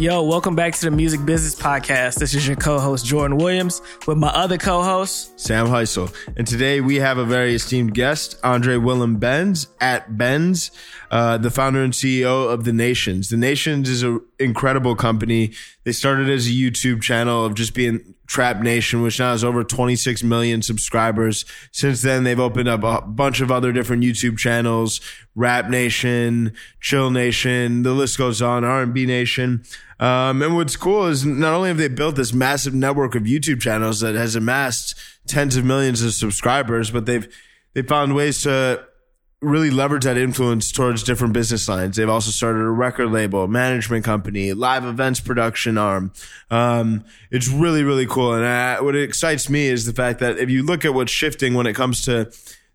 Yo, welcome back to the Music Business Podcast. This is your co-host Jordan Williams with my other co-host Sam Heisel. And today we have a very esteemed guest, Andre Willem Benz at Benz, uh, the founder and CEO of The Nations. The Nations is an incredible company. They started as a YouTube channel of just being Trap Nation, which now has over 26 million subscribers. Since then, they've opened up a bunch of other different YouTube channels, Rap Nation, Chill Nation, the list goes on, R&B Nation. Um, and what's cool is not only have they built this massive network of YouTube channels that has amassed tens of millions of subscribers, but they've they found ways to really leverage that influence towards different business lines. They've also started a record label, a management company, live events production arm. Um, it's really, really cool. And I, what excites me is the fact that if you look at what's shifting when it comes to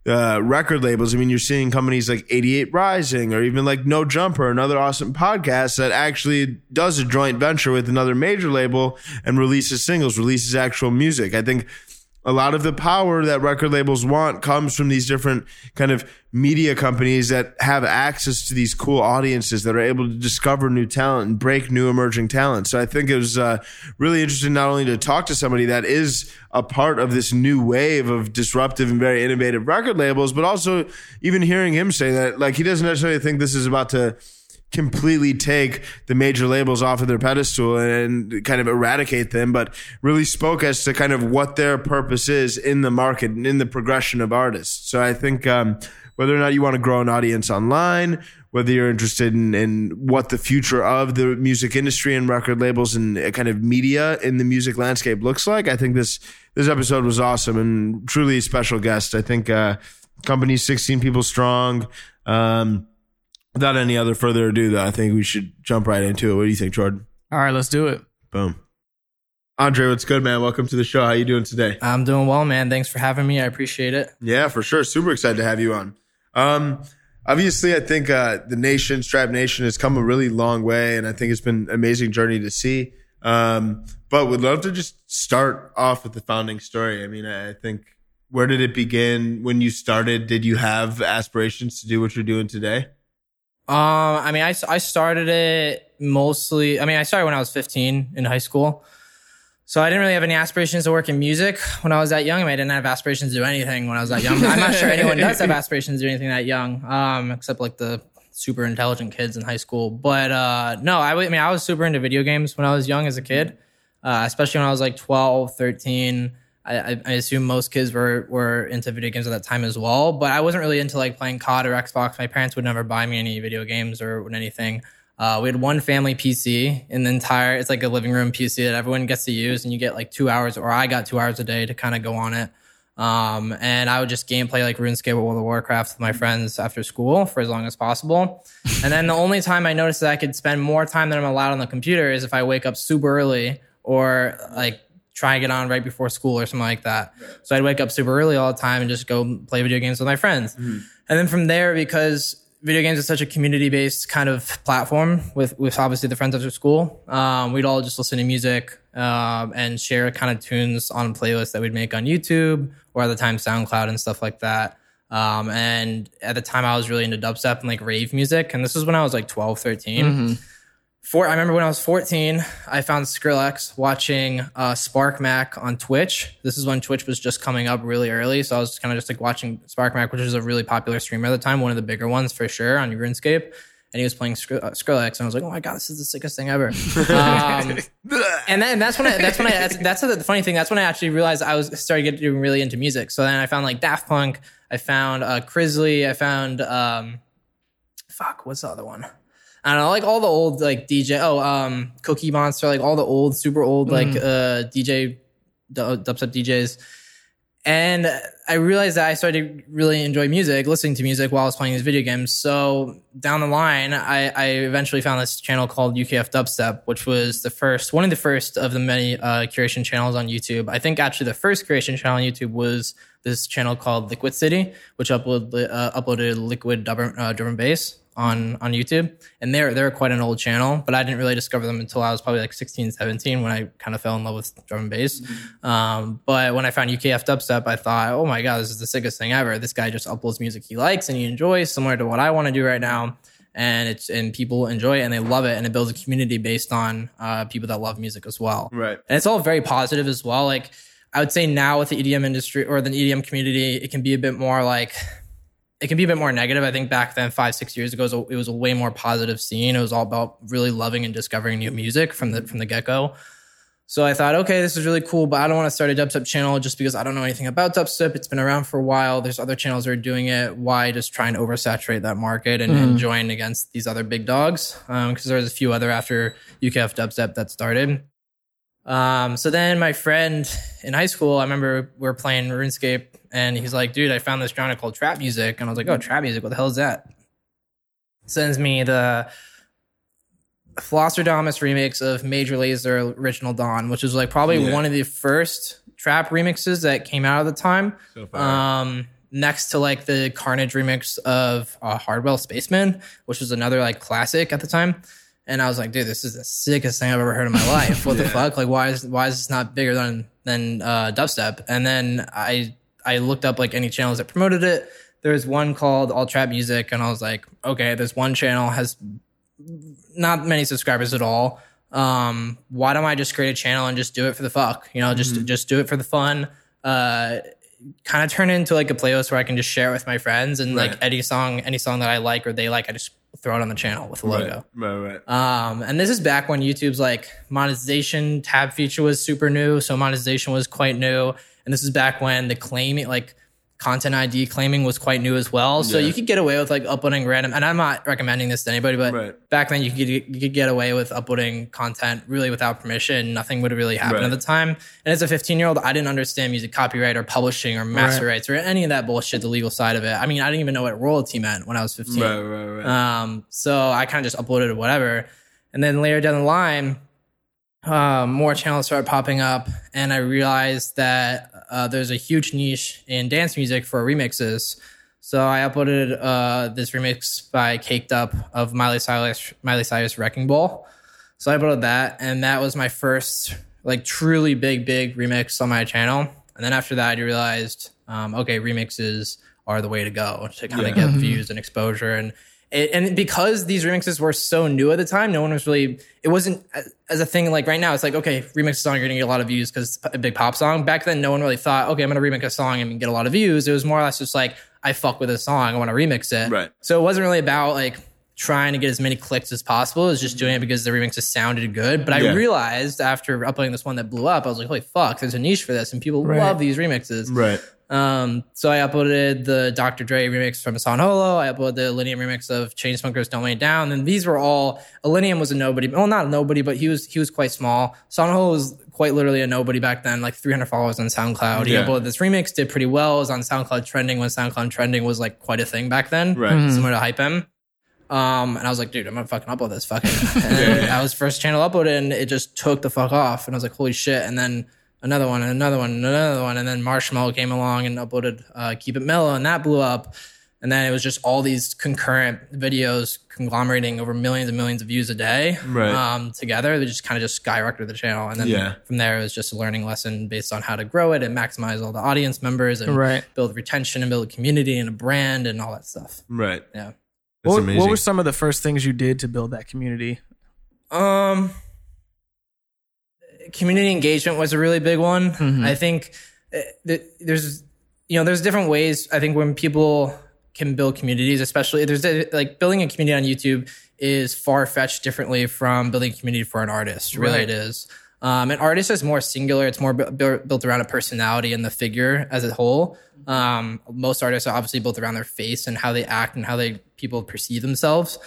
uh, record labels, I mean, you're seeing companies like 88 Rising or even like No Jumper, another awesome podcast that actually does a joint venture with another major label and releases singles, releases actual music. I think a lot of the power that record labels want comes from these different kind of media companies that have access to these cool audiences that are able to discover new talent and break new emerging talent. So I think it was uh, really interesting not only to talk to somebody that is a part of this new wave of disruptive and very innovative record labels, but also even hearing him say that like he doesn't necessarily think this is about to completely take the major labels off of their pedestal and kind of eradicate them, but really spoke as to kind of what their purpose is in the market and in the progression of artists. So I think um, whether or not you want to grow an audience online, whether you're interested in, in what the future of the music industry and record labels and kind of media in the music landscape looks like, I think this this episode was awesome and truly a special guest. I think uh, company 16 people strong. Um, without any other further ado, though, I think we should jump right into it. What do you think, Jordan? All right, let's do it. Boom. Andre, what's good, man? Welcome to the show. How you doing today? I'm doing well, man. Thanks for having me. I appreciate it. Yeah, for sure. Super excited to have you on. Um, obviously, I think uh, the nation, Trap Nation, has come a really long way, and I think it's been an amazing journey to see. Um, but would love to just start off with the founding story. I mean, I think where did it begin? When you started, did you have aspirations to do what you're doing today? Um, I mean, I, I started it mostly. I mean, I started when I was 15 in high school. So I didn't really have any aspirations to work in music when I was that young. I, mean, I didn't have aspirations to do anything when I was that young. I'm not sure anyone does have aspirations to do anything that young, um, except like the super intelligent kids in high school. But uh, no, I, I mean, I was super into video games when I was young as a kid, uh, especially when I was like 12, 13. I, I, assume most kids were were into video games at that time as well. But I wasn't really into like playing COD or Xbox. My parents would never buy me any video games or anything. Uh, we had one family PC in the entire. It's like a living room PC that everyone gets to use, and you get like two hours, or I got two hours a day to kind of go on it. Um, and I would just gameplay like RuneScape or World of Warcraft with my friends after school for as long as possible. and then the only time I noticed that I could spend more time than I'm allowed on the computer is if I wake up super early or like try and get on right before school or something like that. So I'd wake up super early all the time and just go play video games with my friends. Mm. And then from there, because video games is such a community based kind of platform with, with obviously the friends after school, um, we'd all just listen to music um, and share kind of tunes on playlists that we'd make on YouTube or at the time SoundCloud and stuff like that. Um, and at the time, I was really into dubstep and like rave music. And this was when I was like 12, 13. Mm-hmm for I remember when I was 14, I found Skrillex watching uh, Sparc Mac on Twitch. This is when Twitch was just coming up really early, so I was kind of just like watching Sparc Mac, which was a really popular streamer at the time, one of the bigger ones for sure on RuneScape. And he was playing Skr- uh, Skrillex, and I was like, "Oh my god, this is the sickest thing ever!" Um, and then that's when I, that's when I that's, that's the funny thing. That's when I actually realized I was started getting really into music. So then I found like Daft Punk, I found uh, Krisley, I found um, fuck, what's the other one? I don't know, like all the old like DJ. Oh, um, Cookie Monster, like all the old, super old, like mm. uh DJ dubstep DJs. And I realized that I started to really enjoy music, listening to music while I was playing these video games. So down the line, I, I eventually found this channel called UKF Dubstep, which was the first, one of the first of the many uh, curation channels on YouTube. I think actually the first curation channel on YouTube was this channel called Liquicity, which upload, uh, uploaded liquid drum, uh, drum and bass on on YouTube, and they're they're quite an old channel, but I didn't really discover them until I was probably like 16, 17 when I kind of fell in love with drum and bass. Mm-hmm. Um, but when I found UKF dubstep, I thought, oh my god, this is the sickest thing ever. This guy just uploads music he likes and he enjoys, similar to what I want to do right now. And it's and people enjoy it and they love it and it builds a community based on uh, people that love music as well. Right. And it's all very positive as well. Like I would say now with the EDM industry or the EDM community, it can be a bit more like it can be a bit more negative. I think back then, five six years ago, it was, a, it was a way more positive scene. It was all about really loving and discovering new music from the from the get go. So I thought, okay, this is really cool, but I don't want to start a dubstep channel just because I don't know anything about dubstep. It's been around for a while. There's other channels that are doing it. Why just try and oversaturate that market and, mm. and join against these other big dogs? Because um, there's a few other after UKF dubstep that started. Um, so then my friend in high school, I remember we were playing RuneScape and he's like, dude, I found this genre called trap music. And I was like, oh, trap music, what the hell is that? Sends me the Flosstradamus remix of Major Lazer Original Don, which was like probably yeah. one of the first trap remixes that came out at the time. So um, next to like the Carnage remix of uh, Hardwell Spaceman, which was another like classic at the time. And I was like, dude, this is the sickest thing I've ever heard in my life. What yeah. the fuck? Like, why is why is this not bigger than than uh, dubstep? And then I I looked up like any channels that promoted it. There was one called All Trap Music, and I was like, okay, there's one channel has not many subscribers at all. Um, why don't I just create a channel and just do it for the fuck? You know, just mm-hmm. just do it for the fun. Uh, kind of turn it into like a playlist where I can just share it with my friends and right. like any song, any song that I like or they like, I just throw it on the channel with a logo. Right, right, right. Um, and this is back when YouTube's like monetization tab feature was super new, so monetization was quite new. And this is back when the claiming, like content ID claiming was quite new as well. So yeah. you could get away with like uploading random, and I'm not recommending this to anybody, but right. back then you could, you could get away with uploading content really without permission. Nothing would really happen right. at the time. And as a 15 year old, I didn't understand music copyright or publishing or master right. rights or any of that bullshit, the legal side of it. I mean, I didn't even know what royalty meant when I was 15. Right, right, right. Um, so I kind of just uploaded whatever. And then later down the line, um, more channels started popping up, and I realized that uh, there's a huge niche in dance music for remixes. So I uploaded uh, this remix by Caked Up of Miley Cyrus, Miley Cyrus Wrecking Ball. So I uploaded that, and that was my first like truly big, big remix on my channel. And then after that, I realized, um, okay, remixes are the way to go to kind of yeah. get views and exposure. And and because these remixes were so new at the time, no one was really. It wasn't as a thing like right now. It's like okay, remix a song, you're gonna get a lot of views because a big pop song. Back then, no one really thought, okay, I'm gonna remix a song and get a lot of views. It was more or less just like I fuck with a song, I want to remix it. Right. So it wasn't really about like trying to get as many clicks as possible. It was just doing it because the remixes sounded good. But I realized after uploading this one that blew up, I was like, holy fuck, there's a niche for this, and people right. love these remixes. Right. Um, so I uploaded the Dr. Dre remix from San Holo. I uploaded the Illenium remix of Chainsmokers Don't Lay Down. And these were all Illenium was a nobody. Well, not a nobody, but he was he was quite small. San Holo was quite literally a nobody back then, like 300 followers on SoundCloud. Yeah. He uploaded this remix, did pretty well. It was on SoundCloud trending when SoundCloud trending was like quite a thing back then. Right. Mm-hmm. Similar to Hype M. Um, and I was like, dude, I'm gonna fucking upload this fucking. And yeah. I was first channel uploaded and it just took the fuck off. And I was like, holy shit. And then another one and another one and another one. And then Marshmello came along and uploaded uh, Keep It Mello, and that blew up. And then it was just all these concurrent videos conglomerating over millions and millions of views a day right. um, together. They just kind of just skyrocketed the channel. And then yeah. from there, it was just a learning lesson based on how to grow it and maximize all the audience members and right. build retention and build a community and a brand and all that stuff. Right. Yeah. What, what, were some of the first things you did to build that community? Um, community engagement was a really big one. Mm-hmm. I think uh, there's you know there's different ways. I think when people can build communities, especially there's like building a community on YouTube is far fetched differently from building a community for an artist. Really, right. it is. Um, an artist is more singular. It's more bu- built around a personality and the figure as a whole. Um, most artists are obviously built around their face and how they act and how they people perceive themselves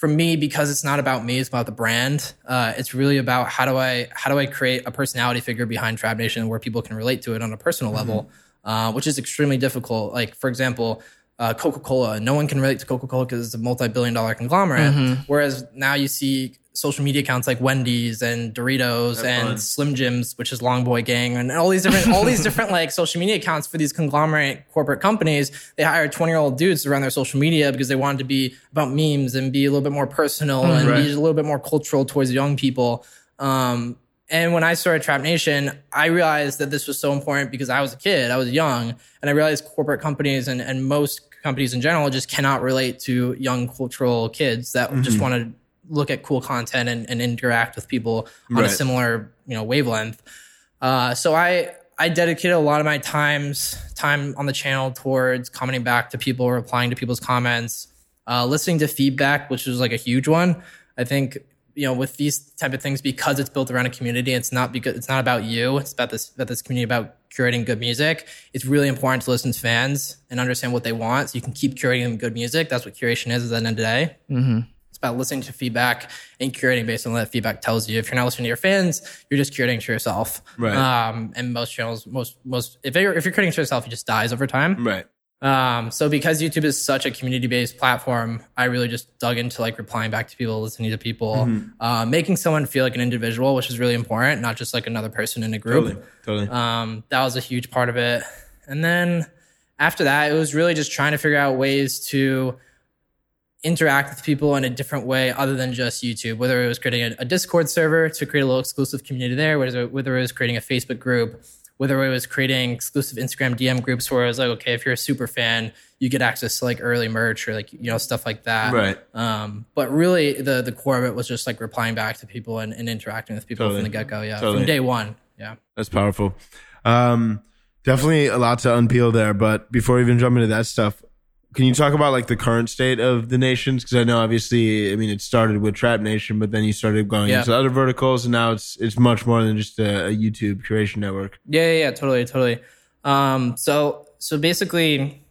for me because it's not about me it's about the brand uh, it's really about how do i how do i create a personality figure behind trap nation where people can relate to it on a personal mm-hmm. level uh, which is extremely difficult. Like for example, uh, Coca Cola. No one can relate to Coca Cola because it's a multi billion dollar conglomerate. Whereas now you see social media accounts like Wendy's and Doritos and fun. Slim Jims, which is Long Boi Gang, and all these different all these different like social media accounts for these conglomerate corporate companies. They hire twenty year old dudes to run their social media because they wanted to be about memes and be a little bit more personal and Right. be a little bit more cultural towards young people. Um, and when I started Trap Nation, I realized that this was so important because I was a kid, I was young, and I realized corporate companies and, and most companies in general just cannot relate to young cultural kids that just Mm-hmm. want to look at cool content and, and interact with people on a similar, you know, wavelength. Uh, so I I dedicated a lot of my times time on the channel towards commenting back to people, replying to people's comments, uh, listening to feedback, which was like a huge one. I think you know with these type of things because it's built around a community. It's not because it's not about you. It's about this about this community about curating good music. It's really important to listen to fans and understand what they want, so you can keep curating good music. That's what curation is at the end of the day. It's about listening to feedback and curating based on what that feedback tells you. If you're not listening to your fans, you're just curating to yourself. Right. Um, and most channels, most most if you're if you're curating to yourself, it just dies over time. Right. Um, so because YouTube is such a community based platform, I really just dug into like replying back to people, listening to people, Mm-hmm. uh, making someone feel like an individual, which is really important, not just like another person in a group. Totally. Totally. Um, that was a huge part of it. And then after that, it was really just trying to figure out ways to interact with people in a different way other than just YouTube, whether it was creating a, a Discord server to create a little exclusive community there, whether, whether it was creating a Facebook group, whether it was creating exclusive Instagram DM groups where I was like, okay, if you're a super fan, you get access to like early merch or like, you know, stuff like that. Right. Um, but really the, the core of it was just like replying back to people and, and interacting with people Totally. from the get go. Yeah. Totally. From day one. Yeah. That's powerful. Um, definitely a lot to unpeel there. But before we even jump into that stuff, can you talk about like the current state of the nations? Because I know obviously, I mean, it started with Trap Nation, but then you started going Yeah. into other verticals, and now it's it's much more than just a, a YouTube curation network. Yeah, yeah, yeah, totally, totally. Um, so so basically,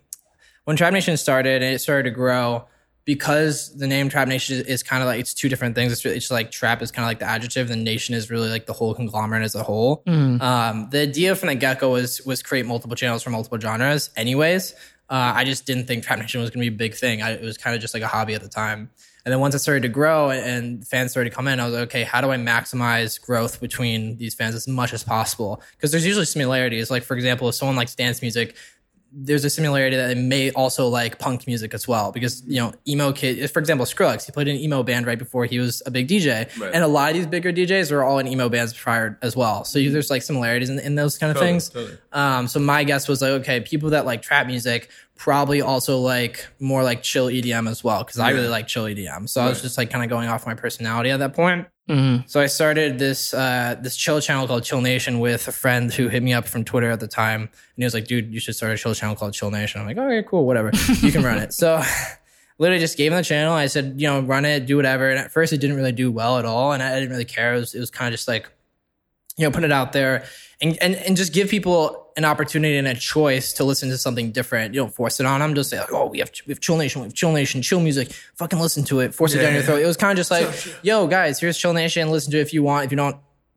when Trap Nation started and it started to grow, because the name Trap Nation is, is kind of like it's two different things. It's, really, it's like Trap is kind of like the adjective, and Nation is really like the whole conglomerate as a whole. Um, the idea from the get go was was create multiple channels for multiple genres. Anyways, uh, I just didn't think Trap Nation was going to be a big thing. I, it was kind of just like a hobby at the time. And then once it started to grow and fans started to come in, I was like, okay, how do I maximize growth between these fans as much as possible? Because there's usually similarities. Like, for example, if someone likes dance music, there's a similarity that they may also like punk music as well. Because, you know, emo kid, for example, Skrillex, he played in an emo band right before he was a big DJ. Right. And a lot of these bigger DJs are all in emo bands prior as well. So you- there's like similarities in, in those kind of Totally, things. totally. Um, so my guess was like, okay, people that like trap music probably also like more like chill EDM as well, because I really like chill EDM. So I was just like kind of going off my personality at that point. Mm-hmm. So I started this uh, this chill channel called Chill Nation with a friend who hit me up from Twitter at the time, and he was like, "Dude, you should start a chill channel called Chill Nation." I'm like, "Okay, cool, whatever, you can run it." So. Literally just gave him the channel. I said, you know, run it, do whatever. And at first, it didn't really do well at all, and I didn't really care. It was, it was kind of just like, you know, put it out there and, and, and just give people an opportunity and a choice to listen to something different. You don't force it on them. Just say, like, oh, we have, we have Chill Nation, we have Chill Nation, chill music. Fucking listen to it. Force it down your throat. It was kind of just like, yo, guys, here's Chill Nation. Listen to it if you want. If you don't,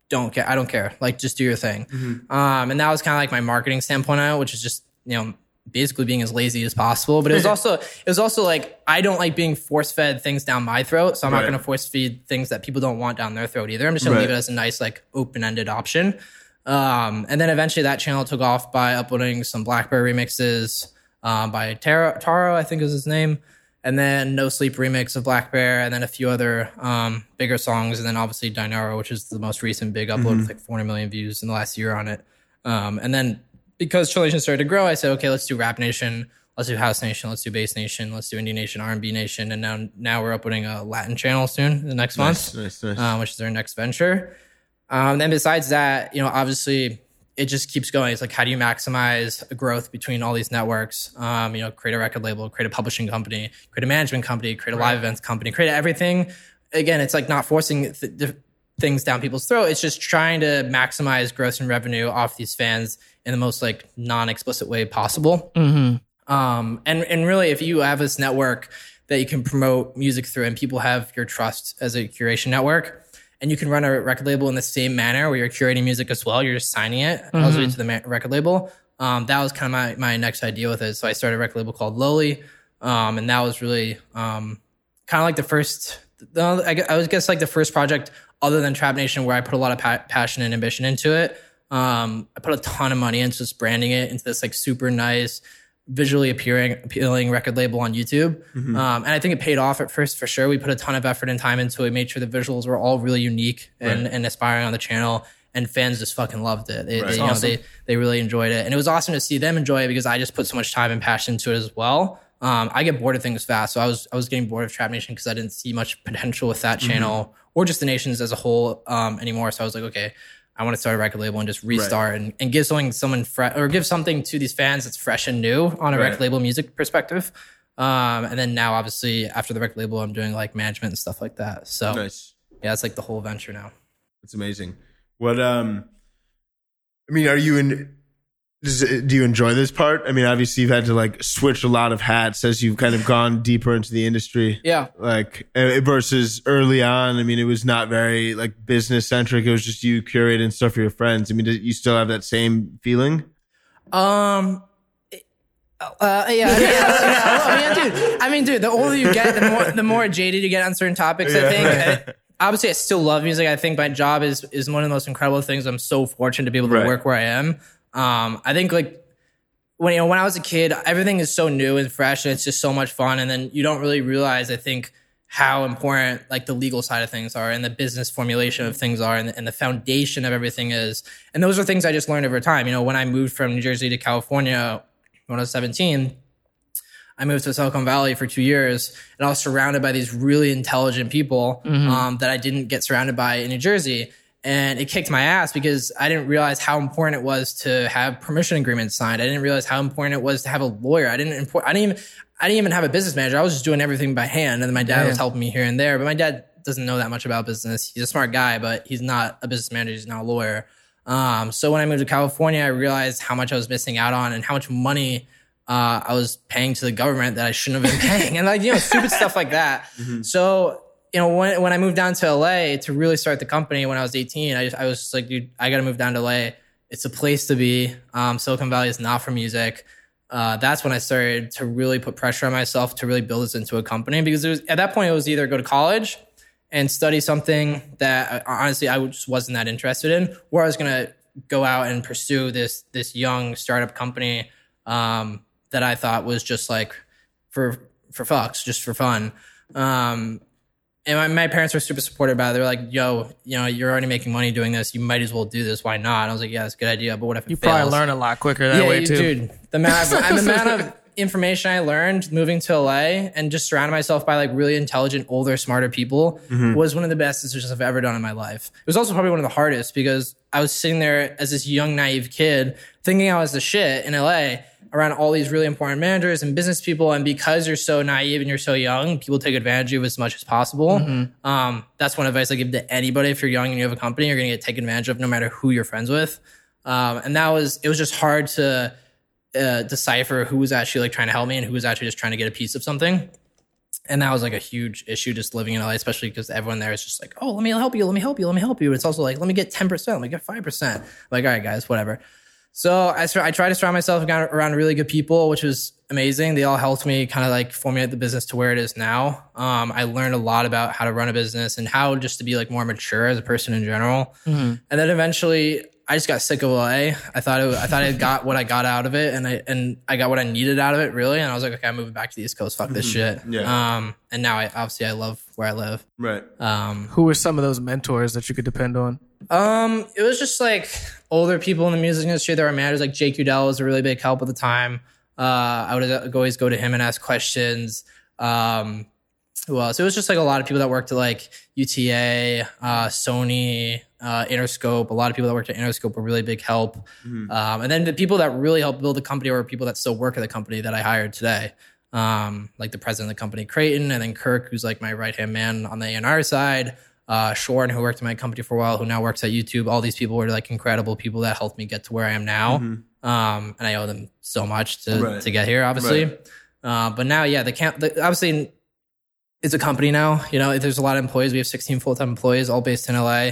don't care. I don't care. Like, just do your thing. Um, and that was kind of like my marketing standpoint on it, which is just, you know, basically being as lazy as possible. But it was also, it was also like, I don't like being force fed things down my throat. So I'm Right. not going to force feed things that people don't want down their throat either. I'm just going Right. to leave it as a nice, like, open ended option. Um, and then eventually that channel took off by uploading some Blackbear remixes um, by Tarro, Tarro, I think is his name. And then No Sleep remix of Blackbear, and then a few other um, bigger songs. And then obviously Dinaro, which is the most recent big upload with like 400 million views in the last year on it. Um, and then because Chill Nation started to grow, I said, okay, let's do Rap Nation, let's do House Nation, let's do Bass Nation, let's do Indie Nation, R&B Nation. And now, now we're uploading a Latin channel soon, the next month Nice, nice, nice. um, which is our next venture. Um, then besides that, you know, obviously it just keeps going. It's like how do you maximize growth between all these networks? Um, you know, create a record label, create a publishing company, create a management company, create a live events company, create everything. Again, it's like not forcing th- th- things down people's throat. It's just trying to maximize gross and revenue off these fans in the most like non-explicit way possible. Mm-hmm. Um, and and really, if you have this network that you can promote music through, and people have your trust as a curation network, and you can run a record label in the same manner where you're curating music as well, you're just signing it Mm-hmm. also to the ma- record label. um, that was kind of my, my next idea with it. So I started a record label called Lowly. Um, and that was really um, kind of like the first, I I was guess like the first project other than Trap Nation where I put a lot of pa- passion and ambition into it. Um, I put a ton of money into just branding it into this like super nice, visually appearing appealing record label on YouTube. Um, and I think it paid off at first for sure. We put a ton of effort and time into it, made sure the visuals were all really unique and, and aspiring on the channel. And fans just fucking loved it. They, they, you know, they, they really enjoyed it. And it was awesome to see them enjoy it because I just put so much time and passion into it as well. Um, I get bored of things fast. So I was, I was getting bored of Trap Nation because I didn't see much potential with that channel or just the nations as a whole, um, anymore. So I was like, okay, I want to start a record label and just restart and, and give something someone fresh or give something to these fans that's fresh and new on a Right. record label music perspective. Um, and then now obviously after the record label, I'm doing like management and stuff like that. So Nice. yeah, it's like the whole venture now. It's amazing. What um I mean, are you in does, do you enjoy this part? I mean, obviously you've had to like switch a lot of hats as you've kind of gone deeper into the industry. Yeah. Like uh, versus early on, I mean, it was not very like business centric. It was just you curating stuff for your friends. I mean, do you still have that same feeling? Um. Uh, yeah, yeah, yeah, I mean, dude. I mean, dude. The older you get, the more the more jaded you get on certain topics. I think. I- obviously, I still love music. I think my job is is one of the most incredible things. I'm so fortunate to be able to Right. work where I am. Um, I think like when you know when I was a kid, everything is so new and fresh, and it's just so much fun. And then you don't really realize, I think, how important like the legal side of things are, and the business formulation of things are, and, and the foundation of everything is. And those are things I just learned over time. You know, when I moved from New Jersey to California when I was 17, I moved to Silicon Valley for two years, and I was surrounded by these really intelligent people um, that I didn't get surrounded by in New Jersey. And it kicked my ass because I didn't realize how important it was to have permission agreements signed. I didn't realize how important it was to have a lawyer. I didn't. Import, I didn't even. I didn't even have a business manager. I was just doing everything by hand, and my dad was helping me here and there. But my dad doesn't know that much about business. He's a smart guy, but he's not a business manager. He's not a lawyer. Um, so when I moved to California, I realized how much I was missing out on and how much money uh, I was paying to the government that I shouldn't have been paying, and like you know, stupid stuff like that. So you know, when when I moved down to LA to really start the company when I was 18, I just I was just like, dude, I got to move down to LA. It's a place to be. Um, Silicon Valley is not for music. Uh, that's when I started to really put pressure on myself to really build this into a company because it was at that point it was either go to college and study something that uh, honestly I just wasn't that interested in, or I was gonna go out and pursue this this young startup company um, that I thought was just like for for fucks, just for fun. Um, and my, my parents were super supportive about it. They were like, "Yo, you know, you're already making money doing this. You might as well do this. Why not?" And I was like, "Yeah, that's a good idea, but what if You fails?" probably learn a lot quicker that yeah, way you- too. dude. The amount, of, the amount of information I learned moving to LA and just surrounding myself by like really intelligent, older, smarter people mm-hmm. was one of the best decisions I've ever done in my life. It was also probably one of the hardest because I was sitting there as this young, naive kid thinking I was the shit in LA around all these really important managers and business people. And because you're so naive and you're so young, people take advantage of you as much as possible. Um, that's one advice I give to anybody. If you're young and you have a company, you're going to get taken advantage of no matter who you're friends with. Um, and that was, it was just hard to, uh, decipher who was actually like trying to help me and who was actually just trying to get a piece of something. And that was like a huge issue just living in LA, especially because everyone there is just like, oh, let me help you, let me help you, let me help you. It's also like, let me get 10%, let me get 5%. Like, all right, guys, whatever. So I, sur- I tried to surround myself around around really good people, which was amazing. They all helped me kind of like formulate the business to where it is now. Um, I learned a lot about how to run a business and how just to be like more mature as a person in general. And then eventually, I just got sick of LA. I thought it, I thought I got what I got out of it, and I and I got what I needed out of it really. And I was like, okay, I'm moving back to the East Coast. Fuck this shit. Yeah. Um, and now I obviously I love where I live. Right. Um, Who were some of those mentors that you could depend on? Um, it was just like older people in the music industry that were managers. Like Jake Udell was a really big help at the time. Uh, I would always go to him and ask questions. Um, who else? It was just like a lot of people that worked at like UTA, uh, Sony, uh, Interscope. A lot of people that worked at Interscope were really big help. Um, and then the people that really helped build the company were people that still work at the company that I hired today. Um, like the president of the company, Creighton, and then Kirk, who's like my right hand man on the A&R side. Uh, Shorn, who worked in my company for a while, who now works at YouTube. All these people were like incredible people that helped me get to where I am now. Um, and I owe them so much to, Right. to get here, obviously. Right. Uh, but now, yeah, the camp, the, obviously, it's a company now. You know, there's a lot of employees. We have 16 full time employees, all based in LA.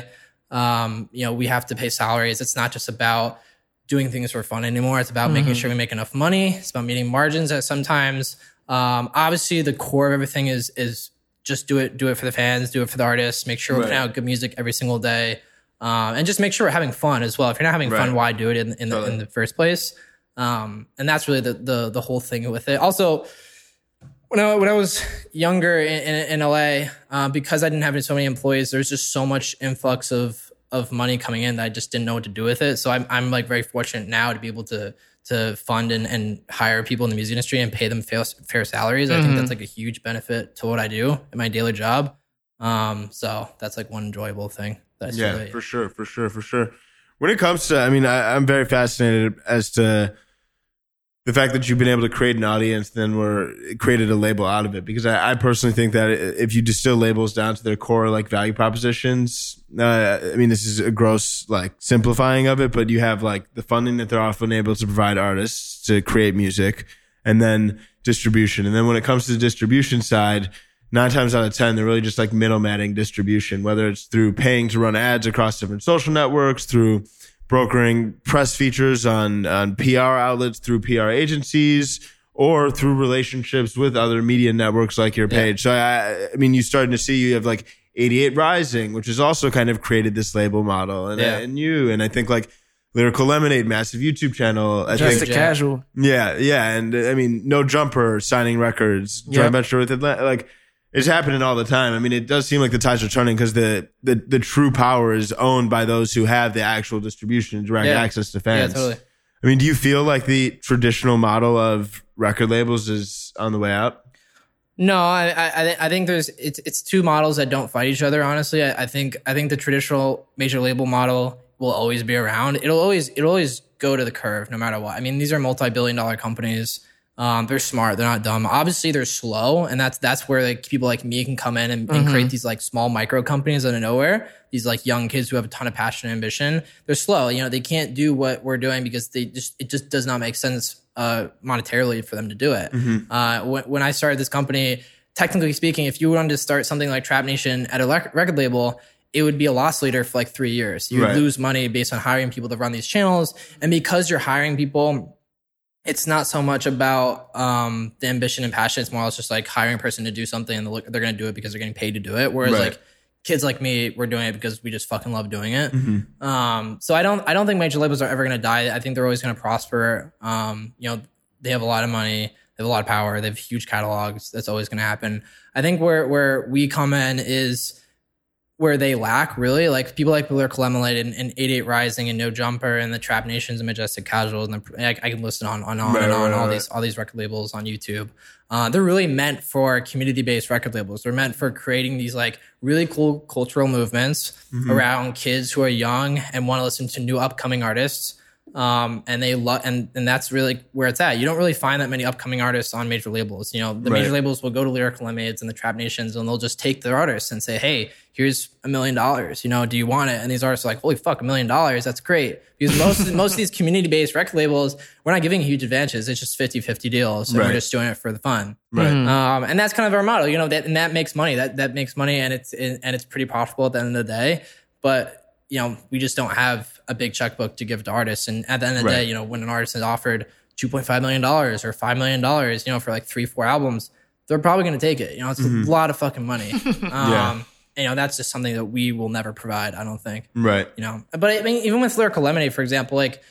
Um, you know, we have to pay salaries. It's not just about doing things for fun anymore. It's about making sure we make enough money. It's about meeting margins that sometimes, um, obviously the core of everything is, is just do it, do it for the fans, do it for the artists, make sure we're putting Right. out good music every single day. Um, and just make sure we're having fun as well. If you're not having Right. fun, why do it in, in, the, Totally. in the first place? Um, and that's really the, the, the whole thing with it. Also, when I, when I was younger in, in, in LA, uh, because I didn't have so many employees, there's just so much influx of of money coming in that I just didn't know what to do with it. So I'm I'm like very fortunate now to be able to to fund and, and hire people in the music industry and pay them fair, fair salaries. I think that's like a huge benefit to what I do in my daily job. Um, so that's like one enjoyable thing. That's Yeah, really, for sure, for sure, for sure. When it comes to, I mean, I, I'm very fascinated as to the fact that you've been able to create an audience, then we're created a label out of it. Because I, I personally think that if you distill labels down to their core like value propositions, uh, I mean, this is a gross like simplifying of it, but you have like the funding that they're often able to provide artists to create music, and then distribution. And then when it comes to the distribution side, nine times out of ten, they're really just like middlemaning distribution, whether it's through paying to run ads across different social networks, through brokering press features on, on PR outlets, through PR agencies, or through relationships with other media networks like your page. So I, I mean, you starting to see you have like 88 Rising, which has also kind of created this label model, and, Yeah. and you, and I think like Lyrical Lemonade, massive YouTube channel. I Just think a casual. yeah, yeah, and I mean, no jumper signing records, joint Yep. venture with Atlanta, like it's happening all the time. I mean, it does seem like the tides are turning because the, the the true power is owned by those who have the actual distribution, and direct Yeah. access to yeah, fans. totally. I mean, do you feel like the traditional model of record labels is on the way out? No, I I, I I think there's it's it's two models that don't fight each other. Honestly, I, I think I think the traditional major label model will always be around. It'll always it'll always go to the curve no matter what. I mean, these are multi billion dollar companies. Um, they're smart. They're not dumb. Obviously, they're slow, and that's that's where like people like me can come in and, and create these like small micro companies out of nowhere. These like young kids who have a ton of passion and ambition. They're slow. You know, they can't do what we're doing because they just it just does not make sense uh, monetarily for them to do it. Uh, when, when I started this company, technically speaking, if you wanted to start something like Trap Nation at a record label, it would be a loss leader for like three years. You would Right. lose money based on hiring people to run these channels, and because you're hiring people it's not so much about um, the ambition and passion. It's more it's just like hiring a person to do something and they're, they're going to do it because they're getting paid to do it. Whereas Right. like kids like me, we're doing it because we just fucking love doing it. Mm-hmm. Um, so I don't, I don't think major labels are ever going to die. I think they're always going to prosper. Um, you know, they have a lot of money, they have a lot of power, they have huge catalogs. That's always going to happen. I think where where we come in is where they lack really like people like Lyrical Lemonade and, and 88 Rising and No Jumper and the Trap Nations and Majestic Casuals and the, I, I can listen on on, on Right, and on right, all right. these all these record labels on YouTube. Uh, they're really meant for community based record labels. They're meant for creating these like really cool cultural movements Mm-hmm. around kids who are young and want to listen to new upcoming artists. Um, and they love, and, and that's really where it's at. You don't really find that many upcoming artists on major labels. You know, the major labels will go to Lyrical Lemonades and the Trap Nations and they'll just take their artists and say, Hey, here's a million dollars. You know, do you want it? And these artists are like, Holy fuck, a million dollars. That's great. Because most, most of these community based record labels, we're not giving huge advantages. It's just 50 50 deals. And Right. we're just doing it for the fun. Right. Um, and that's kind of our model, you know, that, and that makes money. That that makes money, and it's and it's pretty profitable at the end of the day. But you know, we just don't have a big checkbook to give to artists. And at the end of the Right. day, you know, when an artist is offered two point five million dollars or five million dollars, you know, for like three four albums, they're probably going to take it. You know, it's a lot of fucking money. Um, Yeah. You know, that's just something that we will never provide. I don't think Right. you know. But I mean, even with Lyrical Lemonade, for example, like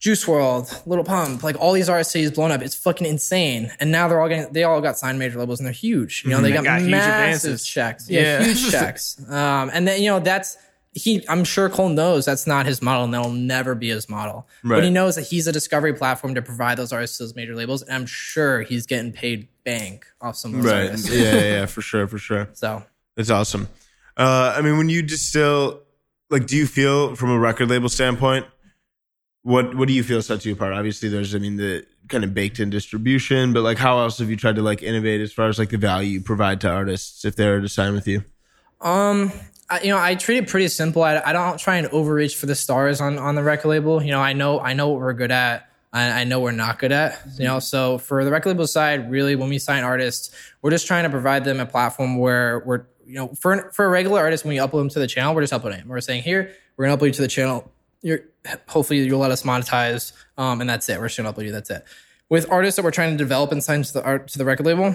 Juice WRLD, Lil Pump, like all these artists he's blown up. It's fucking insane. And now they're all getting, they all got signed major labels and they're huge. You know, they got, got huge massive advances. checks. Yeah, Yeah. huge checks. Um, and then, you know, that's, he, I'm sure Cole knows that's not his model and that'll never be his model. Right. But he knows that he's a discovery platform to provide those artists to those major labels. And I'm sure he's getting paid bank off some of those Right. artists. Yeah, yeah, yeah, for sure, for sure. So That's awesome. Uh, I mean, when you distill, like, do you feel from a record label standpoint, what what do you feel sets you apart? Obviously, there's, I mean, the kind of baked in distribution, but like, how else have you tried to like innovate as far as like the value you provide to artists if they're to sign with you? Um, I, you know, I treat it pretty simple. I, I don't try and overreach for the stars on on the record label. You know, I know I know what we're good at. I, know we're not good at. You know, so for the record label side, really, when we sign artists, we're just trying to provide them a platform where we're you know for for a regular artist when we upload them to the channel, we're just uploading them. We're saying here we're gonna upload you to the channel. you're hopefully you'll let us monetize, um, and that's it. We're just gonna upload you. That's it. With artists that we're trying to develop and sign to the art to the record label,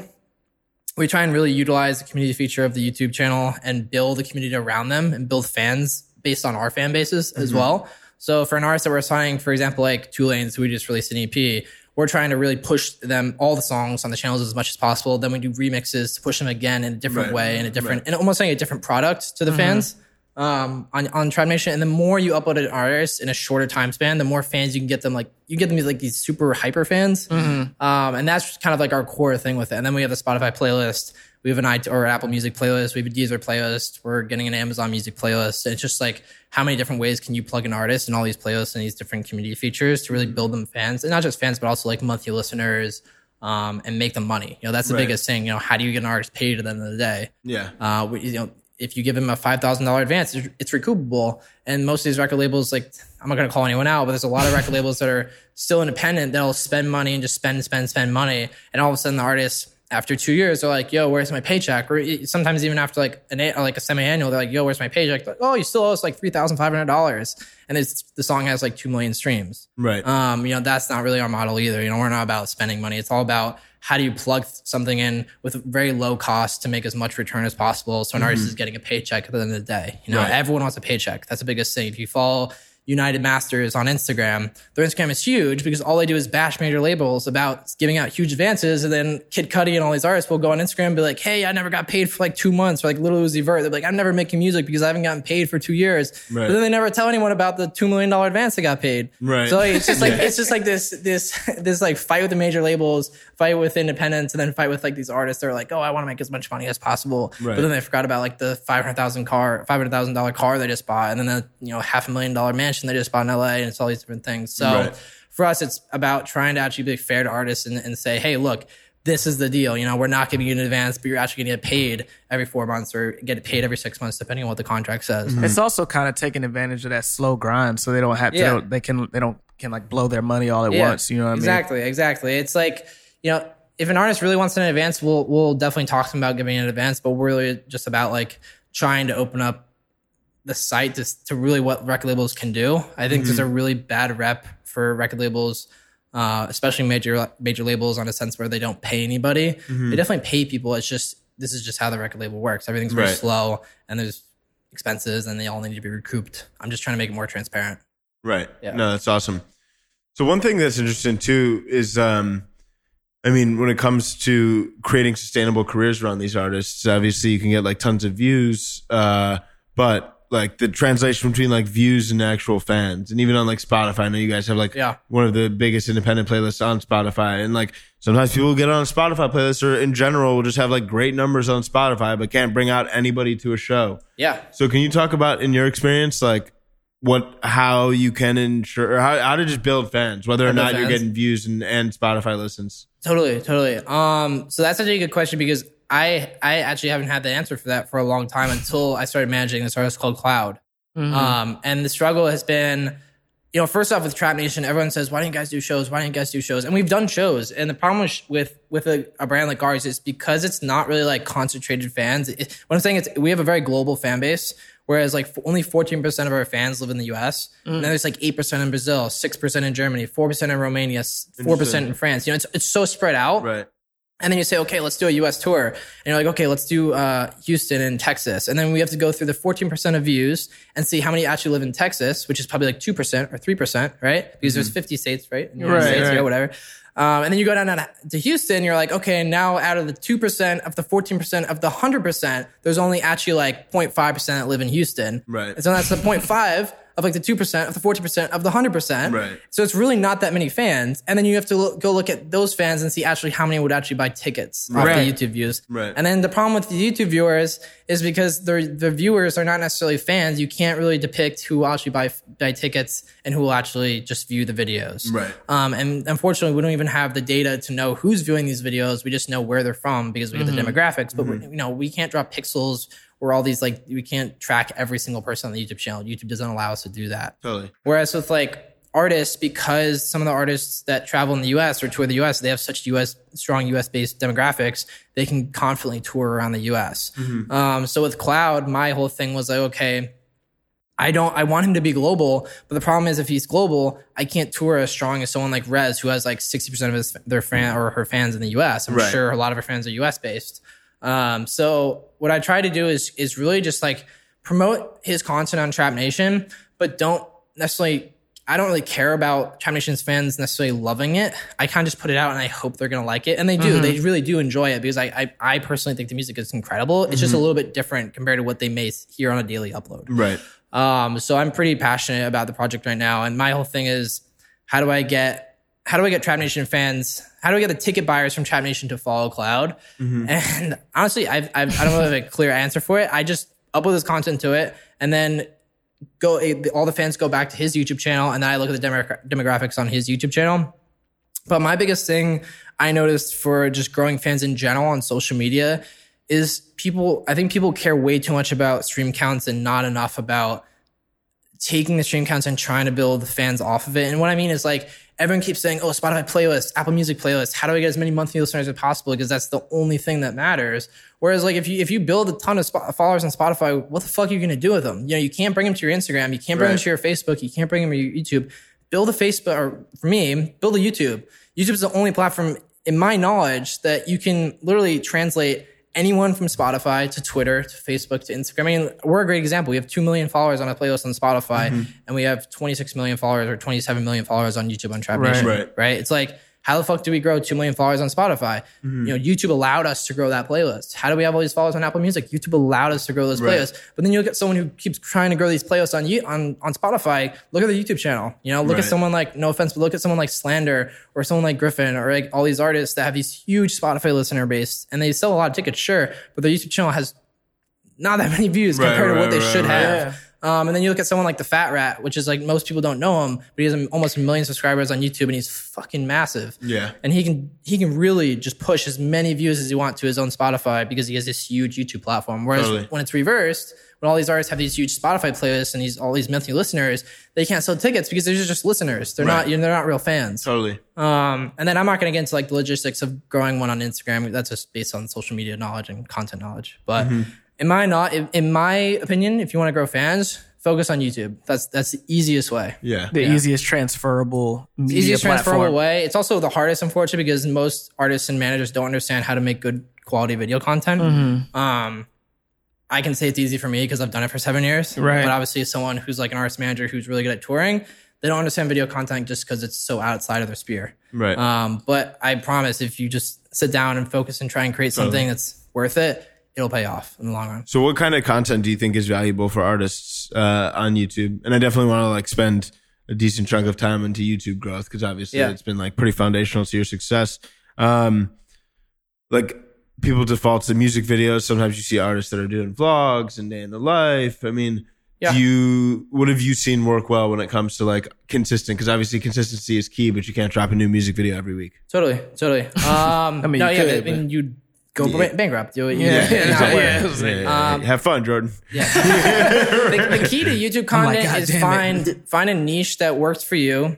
we try and really utilize the community feature of the YouTube channel and build a community around them and build fans based on our fan bases as Mm-hmm. well. So for an artist that we're signing, for example, like Two Lanes, we just released an EP, we're trying to really push them all the songs on the channels as much as possible. Then we do remixes to push them again in a different Right, way, in a different, and almost like a different product to the Mm-hmm. fans um, on on Tribe And the more you upload an artist in a shorter time span, the more fans you can get them. Like you get them like these super hyper fans, um, and that's kind of like our core thing with it. And then we have the Spotify playlist. We have an iTunes or Apple Music playlist. We have a Deezer playlist. We're getting an Amazon Music playlist. And it's just like how many different ways can you plug an artist in all these playlists and these different community features to really build them fans, and not just fans, but also like monthly listeners. Um, and make them money. You know, that's the Right. biggest thing. You know, how do you get an artist paid at the end of the day? Yeah. uh, we- you know, if you give them a five thousand dollar advance, it's, recoupable. And most of these record labels, like I'm not going to call anyone out, but there's a lot of record labels that are still independent that'll spend money and just spend, spend, spend money, and all of a sudden the artists after two years they're like, "Yo, where's my paycheck?" Or sometimes even after like an a- or like a semi annual, they're like, "Yo, where's my paycheck?" Like, oh, you still owe us like three thousand five hundred dollars, and it's the song has like two million streams. Right. Um, you know, that's not really our model either. You know, we're not about spending money. It's all about how do you plug something in with very low cost to make as much return as possible so an artist is getting a paycheck at the end of the day. You know, Right. everyone wants a paycheck. That's the biggest thing. If you follow United Masters on Instagram, their Instagram is huge because all they do is bash major labels about giving out huge advances. And then Kid Cudi and all these artists will go on Instagram and be like, hey, I never got paid for like two months. Or like Lil Uzi Vert. They're like, I'm never making music because I haven't gotten paid for two years. Right. But then they never tell anyone about the $2 million advance they got paid. Right. So like, it's just like, it's just like this, this, this like fight with the major labels, fight with independents, and then fight with like these artists. They're like, oh, I want to make as much money as possible. Right. But then they forgot about like the five hundred thousand car, five hundred thousand dollar car they just bought, and then the you know half a million dollar mansion they just bought in LA, and it's all these different things. So Right. for us, it's about trying to actually be fair to artists and, and say, hey, look. This is the deal. You know, we're not giving you an advance, but you're actually going to get paid every four months or get paid every six months, depending on what the contract says. Mm-hmm. It's also kind of taking advantage of that slow grind, so they don't have to. Yeah. They, can they don't can like blow their money all at once. You know what I mean? exactly, exactly. It's like you know, if an artist really wants an advance, we'll we'll definitely talk to them about giving an advance, but we're really just about like trying to open up the site to to really what record labels can do. I think there's a really bad rep for record labels. Uh, especially major major labels on a sense where they don't pay anybody. They definitely pay people. It's just this is just how the record label works. Everything's very Right. slow, and there's expenses, and they all need to be recouped. I'm just trying to make it more transparent. Right. Yeah. No, that's awesome. So one thing that's interesting too is, um, I mean, when it comes to creating sustainable careers around these artists, obviously you can get like tons of views, uh, but like the translation between like views and actual fans, and even on like Spotify, I know you guys have like Yeah. one of the biggest independent playlists on Spotify, and like sometimes people get on a Spotify playlist or in general will just have like great numbers on Spotify, but can't bring out anybody to a show. Yeah, So can you talk about in your experience, like what how you can ensure or how, how to just build fans, whether or How to build not you're getting views and, and Spotify listens? Totally, totally. Um, so that's actually a good question because I I actually haven't had the answer for that for a long time until I started managing this artist called Kloud. Um, and the struggle has been, you know, first off with Trap Nation, everyone says, "Why didn't you guys do shows? Why didn't you guys do shows?" And we've done shows. And the problem with with, with a, a brand like ours is because it's not really like concentrated fans. It, what I'm saying is we have a very global fan base. Whereas like f- only 14% of our fans live in the US. And then there's like 8% in Brazil, 6% in Germany, 4% in Romania, 4% in France. You know, it's, it's so spread out. Right. And then you say, okay, let's do a US tour. And you're like, okay, let's do uh, Houston and Texas. And then we have to go through the 14% of views and see how many actually live in Texas, which is probably like 2% or 3%, right? Because there's 50 states, right? In the United Right, States, right. yeah, whatever. Um, and then you go down to Houston, you're like, okay, now out of the 2% of the 14% of the 100%, there's only actually like 0.5% that live in Houston. Right. And so that's the 0.5 of like the 2% of the 40% of the 100%. Right. So it's really not that many fans. And then you have to look, go look at those fans and see actually how many would actually buy tickets off Right. the YouTube views. Right. And then the problem with the YouTube viewers is because the the viewers are not necessarily fans. You can't really depict who will actually buy buy tickets and who will actually just view the videos. Right. Um, and unfortunately, we don't even have the data to know who's viewing these videos. We just know where they're from because we get the demographics. But we, you know, we can't draw pixels or all these like we can't track every single person on the YouTube channel. YouTube doesn't allow us to do that. Totally. Whereas with like artists, because some of the artists that travel in the US or tour the US, they have such US strong US based demographics, they can confidently tour around the US. Um, so with Kloud, my whole thing was like, okay, I don't. I want him to be global, but the problem is if he's global, I can't tour as strong as someone like Rezz, who has like sixty percent of his their fan or her fans in the U.S. I'm Right. sure a lot of her fans are U.S. based. Um, so what I try to do is is really just like promote his content on Trap Nation, but don't necessarily. I don't really care about Trap Nation's fans necessarily loving it. I kind of just put it out and I hope they're gonna like it, and they do. They really do enjoy it because I I, I personally think the music is incredible. It's just a little bit different compared to what they may hear on a daily upload. Right. Um, so I'm pretty passionate about the project right now, and my whole thing is how do I get how do I get Trap Nation fans? How do I get the ticket buyers from Trap Nation to follow Kloud? Mm-hmm. And honestly, I've, I've I don't have a clear answer for it. I just upload this content to it, and then go all the fans go back to his YouTube channel, and then I look at the demogra- demographics on his YouTube channel. But my biggest thing I noticed for just growing fans in general on social media is people, I think people care way too much about stream counts and not enough about taking the stream counts and trying to build the fans off of it. And what I mean is like, everyone keeps saying, oh, Spotify playlist, Apple Music playlist. How do I get as many monthly listeners as possible? Because that's the only thing that matters. Whereas like if you if you build a ton of followers on Spotify, what the fuck are you gonna do with them? You know, you can't bring them to your Instagram, you can't bring them to your Facebook, you can't bring them to your YouTube. Build a Facebook, or for me, build a YouTube. YouTube is the only platform, in my knowledge, that you can literally translate anyone from Spotify to Twitter to Facebook to Instagram. I mean, we're a great example. We have 2 million followers on a playlist on Spotify, mm-hmm. and we have 26 million followers or 27 million followers on YouTube on Trap Nation. Right. right? It's like, how the fuck do we grow 2 million followers on Spotify? Mm-hmm. You know, YouTube allowed us to grow that playlist. How do we have all these followers on Apple Music? YouTube allowed us to grow those Right. playlists. But then you look at someone who keeps trying to grow these playlists on you on, on Spotify. Look at the YouTube channel. You know, look Right. at someone like, no offense, but look at someone like Slander or someone like Gryffin or like all these artists that have these huge Spotify listener base and they sell a lot of tickets, sure, but their YouTube channel has not that many views Right, compared to right, what they right, should right. have. Um, and then you look at someone like the Fat Rat, which is like most people don't know him, but he has almost a million subscribers on YouTube, and he's fucking massive. Yeah. and he can he can really just push as many views as he wants to his own Spotify because he has this huge YouTube platform. Whereas Totally. when it's reversed, when all these artists have these huge Spotify playlists and these all these monthly listeners, they can't sell tickets because they're just listeners. They're not Right. they're not real fans. Totally. Um, and then I'm not going to get into like the logistics of growing one on Instagram. That's just based on social media knowledge and content knowledge. But Mm-hmm. In my not, in, in my opinion, if you want to grow fans, focus on YouTube. That's that's the easiest way. Yeah. The easiest transferable media Easiest transferable way. It's also the hardest, unfortunately, because most artists and managers don't understand how to make good quality video content. Mm-hmm. Um, I can say it's easy for me because I've done it for seven years. Right. But obviously, as someone who's like an artist manager who's really good at touring, they don't understand video content just because it's so outside of their sphere. Right. Um, but I promise if you just sit down and focus and try and create something that's worth it, it'll pay off in the long run. So, what kind of content do you think is valuable for artists uh, on YouTube? And I definitely want to like spend a decent chunk of time into YouTube growth because obviously Yeah. it's been like pretty foundational to your success. Um, like people default to music videos. Sometimes you see artists that are doing vlogs and day in the life. I mean, Yeah. do you what have you seen work well when it comes to like consistent? Because obviously consistency is key, but you can't drop a new music video every week. Totally, totally. Um, I mean, no, you yeah, could, I mean, you go ba- bankrupt. Do it. You, Yeah, yeah, yeah, work. yeah. Yeah, yeah, yeah. Have fun, Jordan. the, the key to YouTube content God is damn it. find find a niche that works for you.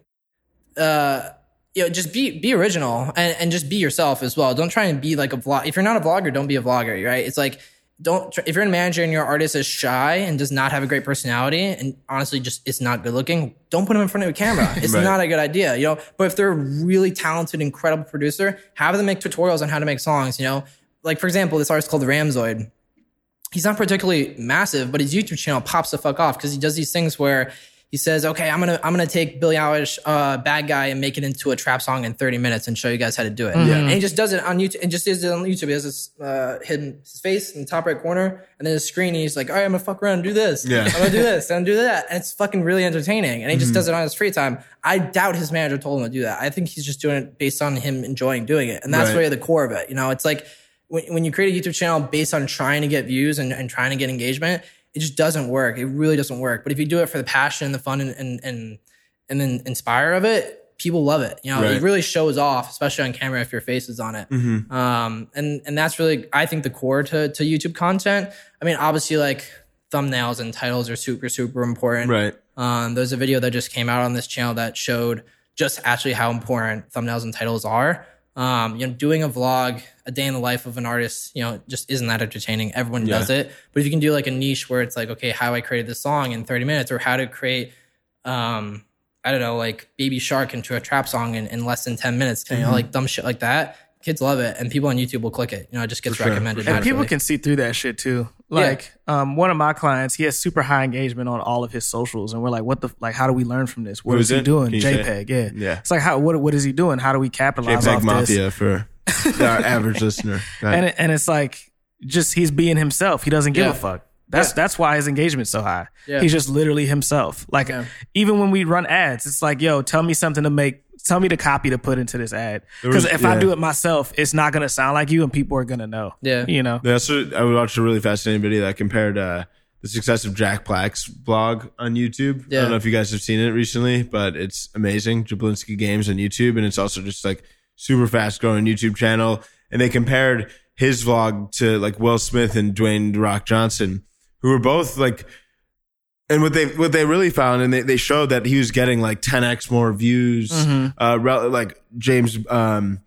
Uh, you know, just be be original and, and just be yourself as well. Don't try and be like a vlog. If you're not a vlogger, don't be a vlogger. Right? It's like don't tr- if you're a manager and your artist is shy and does not have a great personality and honestly just it's not good looking, don't put them in front of a camera. It's Right. not a good idea, you know. But if they're a really talented, incredible producer, have them make tutorials on how to make songs. You know, like for example, this artist called Ramzoid he's not particularly massive, but his YouTube channel pops the fuck off because he does these things where he says, "Okay, I'm gonna I'm gonna take Billie Eilish, uh, bad guy, and make it into a trap song in 30 minutes and show you guys how to do it." And he just does it on YouTube. And just does it on YouTube. He has this uh, hidden his face in the top right corner, and then his screen. And he's like, "All right, I'm gonna fuck around and do this. Yeah. I'm gonna do this. I'm do that." And it's fucking really entertaining. And he just does it on his free time. I doubt his manager told him to do that. I think he's just doing it based on him enjoying doing it, and that's Right. really the core of it. You know, it's like when, when you create a YouTube channel based on trying to get views and, and trying to get engagement, it just doesn't work. It really doesn't work. But if you do it for the passion, and the fun, and and and, and then inspire of it, people love it. You know, Right. it really shows off, especially on camera if your face is on it. Um, and and that's really I think the core to to YouTube content. I mean, obviously, like thumbnails and titles are super super important. Right. Um, there's a video that just came out on this channel that showed just actually how important thumbnails and titles are. Um, you know, doing a vlog, a day in the life of an artist, you know, just isn't that entertaining. Everyone Yeah. does it. But if you can do like a niche where it's like, okay, how I created this song in 30 minutes or how to create, um, I don't know, like Baby Shark into a trap song in, in less than 10 minutes, you know, like dumb shit like that. Kids love it and people on YouTube will click it. You know, it just gets sure, recommended. sure. And people can see through that shit too. Like, um, one of my clients, he has super high engagement on all of his socials, and we're like, "What the? Like, how do we learn from this? What Who is is he it? doing? Can you say? JPEG, yeah, Yeah. It's like, how? What? What is he doing? How do we capitalize JPEG off this? For our average listener. And it, and it's like, just he's being himself. He doesn't give Yeah. a fuck. That's that's why his engagement's so high. Yeah. He's just literally himself. Like, Yeah. even when we run ads, it's like, yo, tell me something to make. Tell me the copy to put into this ad. Because was- if I do it myself, it's not gonna sound like you, and people are gonna know. Yeah. you know. Yeah, so I watched a really fascinating video that compared uh, the success of Jack Black's blog on YouTube. I don't know if you guys have seen it recently, but it's amazing. Jablinski Games on YouTube, and it's also just like super fast growing YouTube channel. And they compared his vlog to like Will Smith and Dwayne The Rock Johnson, who were both like. And what they what they really found, and they, they showed that he was getting like 10x more views. Uh, rel- like James um,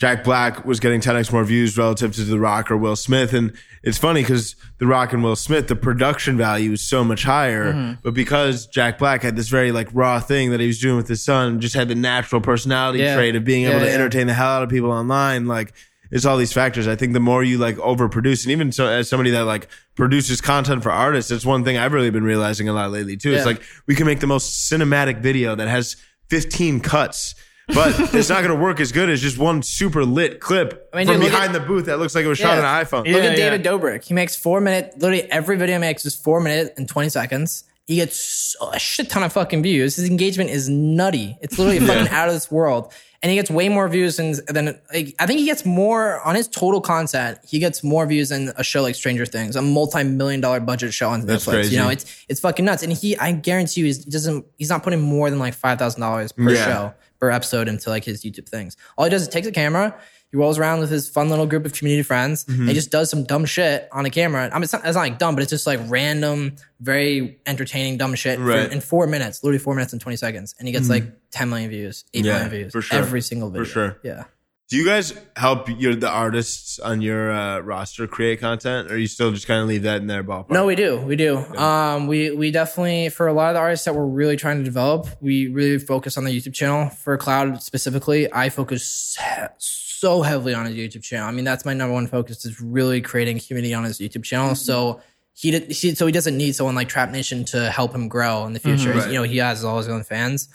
Jack Black was getting 10x more views relative to The Rock or Will Smith. And it's funny because The Rock and Will Smith, the production value is so much higher. Mm-hmm. But because Jack Black had this very like raw thing that he was doing with his son, just had the natural personality Yeah. trait of being able to yeah. entertain the hell out of people online, like it's all these factors. I think the more you like overproduce, and even so as somebody that like produces content for artists, it's one thing I've really been realizing a lot lately too. It's like we can make the most cinematic video that has 15 cuts. But it's not going to work as good as just one super lit clip I mean, from dude, look behind the booth that looks like it was shot Yeah. on an iPhone. Yeah. Look at David Dobrik. He makes four minute. Literally every video he makes is four minutes and twenty seconds. He gets so, a shit ton of fucking views. His engagement is nutty. It's literally fucking out of this world. And he gets way more views than, than like, I think he gets more on his total content. He gets more views than a show like Stranger Things, a multi-million dollar budget show on That's Netflix. crazy. You know, it's it's fucking nuts. And he, I guarantee you, he doesn't. He's not putting more than like five thousand dollars per Yeah. show per episode into like his YouTube things. All he does is takes a camera, he rolls around with his fun little group of community friends, and he mm-hmm. just does some dumb shit on a camera. I mean, it's not, it's not like dumb, but it's just like random, very entertaining dumb shit for- in four minutes, literally four minutes and 20 seconds. And he gets mm-hmm. like 10 million views, eight Yeah, million views sure. every single video. For sure. Yeah. Do you guys help your the artists on your uh, roster create content, or you still just kind of leave that in their ballpark? No, we do. We do. Um, we we definitely for a lot of the artists that we're really trying to develop, we really focus on the YouTube channel. For Kloud specifically, I focus so heavily on his YouTube channel. I mean, that's my number one focus is really creating community on his YouTube channel. So he did, he, so he doesn't need someone like Trap Nation to help him grow in the future. Right. You know, he has all his own fans.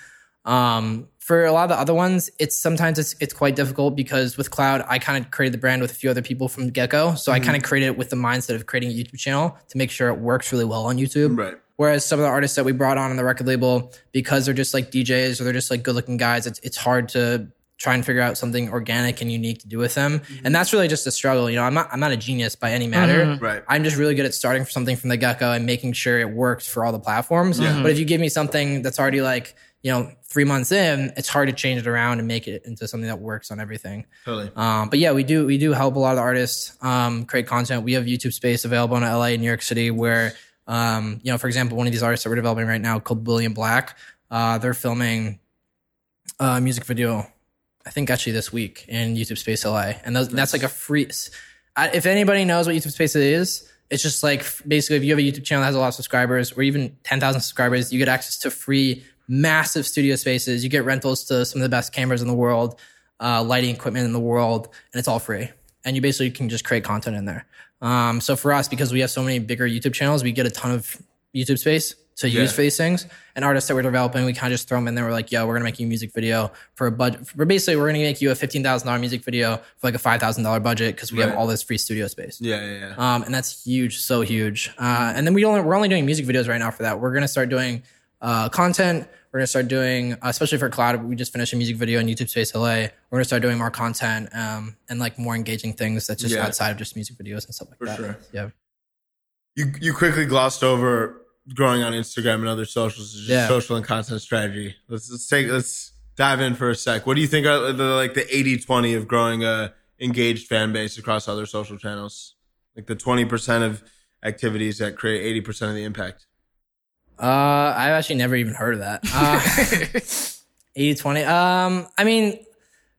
Um, for a lot of the other ones, it's sometimes it's it's quite difficult because with Kloud, I kind of created the brand with a few other people from get go. So I mm-hmm. kind of created it with the mindset of creating a YouTube channel to make sure it works really well on YouTube. Right. Whereas some of the artists that we brought on on the record label, because they're just like DJs or they're just like good looking guys, it's it's hard to try and figure out something organic and unique to do with them. And that's really just a struggle. You know, I'm not I'm not a genius by any matter. Right. I'm just really good at starting for something from the get go and making sure it works for all the platforms. But if you give me something that's already like, you know, three months in, it's hard to change it around and make it into something that works on everything. Totally. Um, but yeah, we do we do help a lot of the artists um, create content. We have YouTube space available in LA and New York City where um, you know, for example, one of these artists that we're developing right now called William Black, uh, they're filming a music video, I think actually this week in YouTube Space LA, and those, that's like a free. I, if anybody knows what YouTube Space is, it's just like basically if you have a YouTube channel that has a lot of subscribers, or even ten thousand subscribers, you get access to free massive studio spaces. You get rentals to some of the best cameras in the world, uh, lighting equipment in the world, and it's all free. And you basically can just create content in there. Um, so for us, because we have so many bigger YouTube channels, we get a ton of YouTube space to use for these things. And artists that we're developing, we kind of just throw them in there. We're like, yo, we're gonna make you a music video for a budget. For basically, we're gonna make you a fifteen thousand dollar music video for like a five thousand dollar budget because we have all this free studio space. Yeah, yeah, yeah. Um, and that's huge, so huge. Uh, and then we only we're only doing music videos right now for that. We're gonna start doing uh, content. We're gonna start doing, uh, especially for Kloud. We just finished a music video in YouTube Space LA. We're gonna start doing more content um, and like more engaging things that's just Yeah. outside of just music videos and stuff like that. sure. Yeah. You you quickly glossed over growing on Instagram and other socials, just Yeah. social and content strategy. Let's let's take let's dive in for a sec. What do you think are the like the 80-20 of growing a engaged fan base across other social channels? Like the 20% of activities that create 80% of the impact. Uh, I've actually never even heard of that. Uh, 80 20. Um, I mean,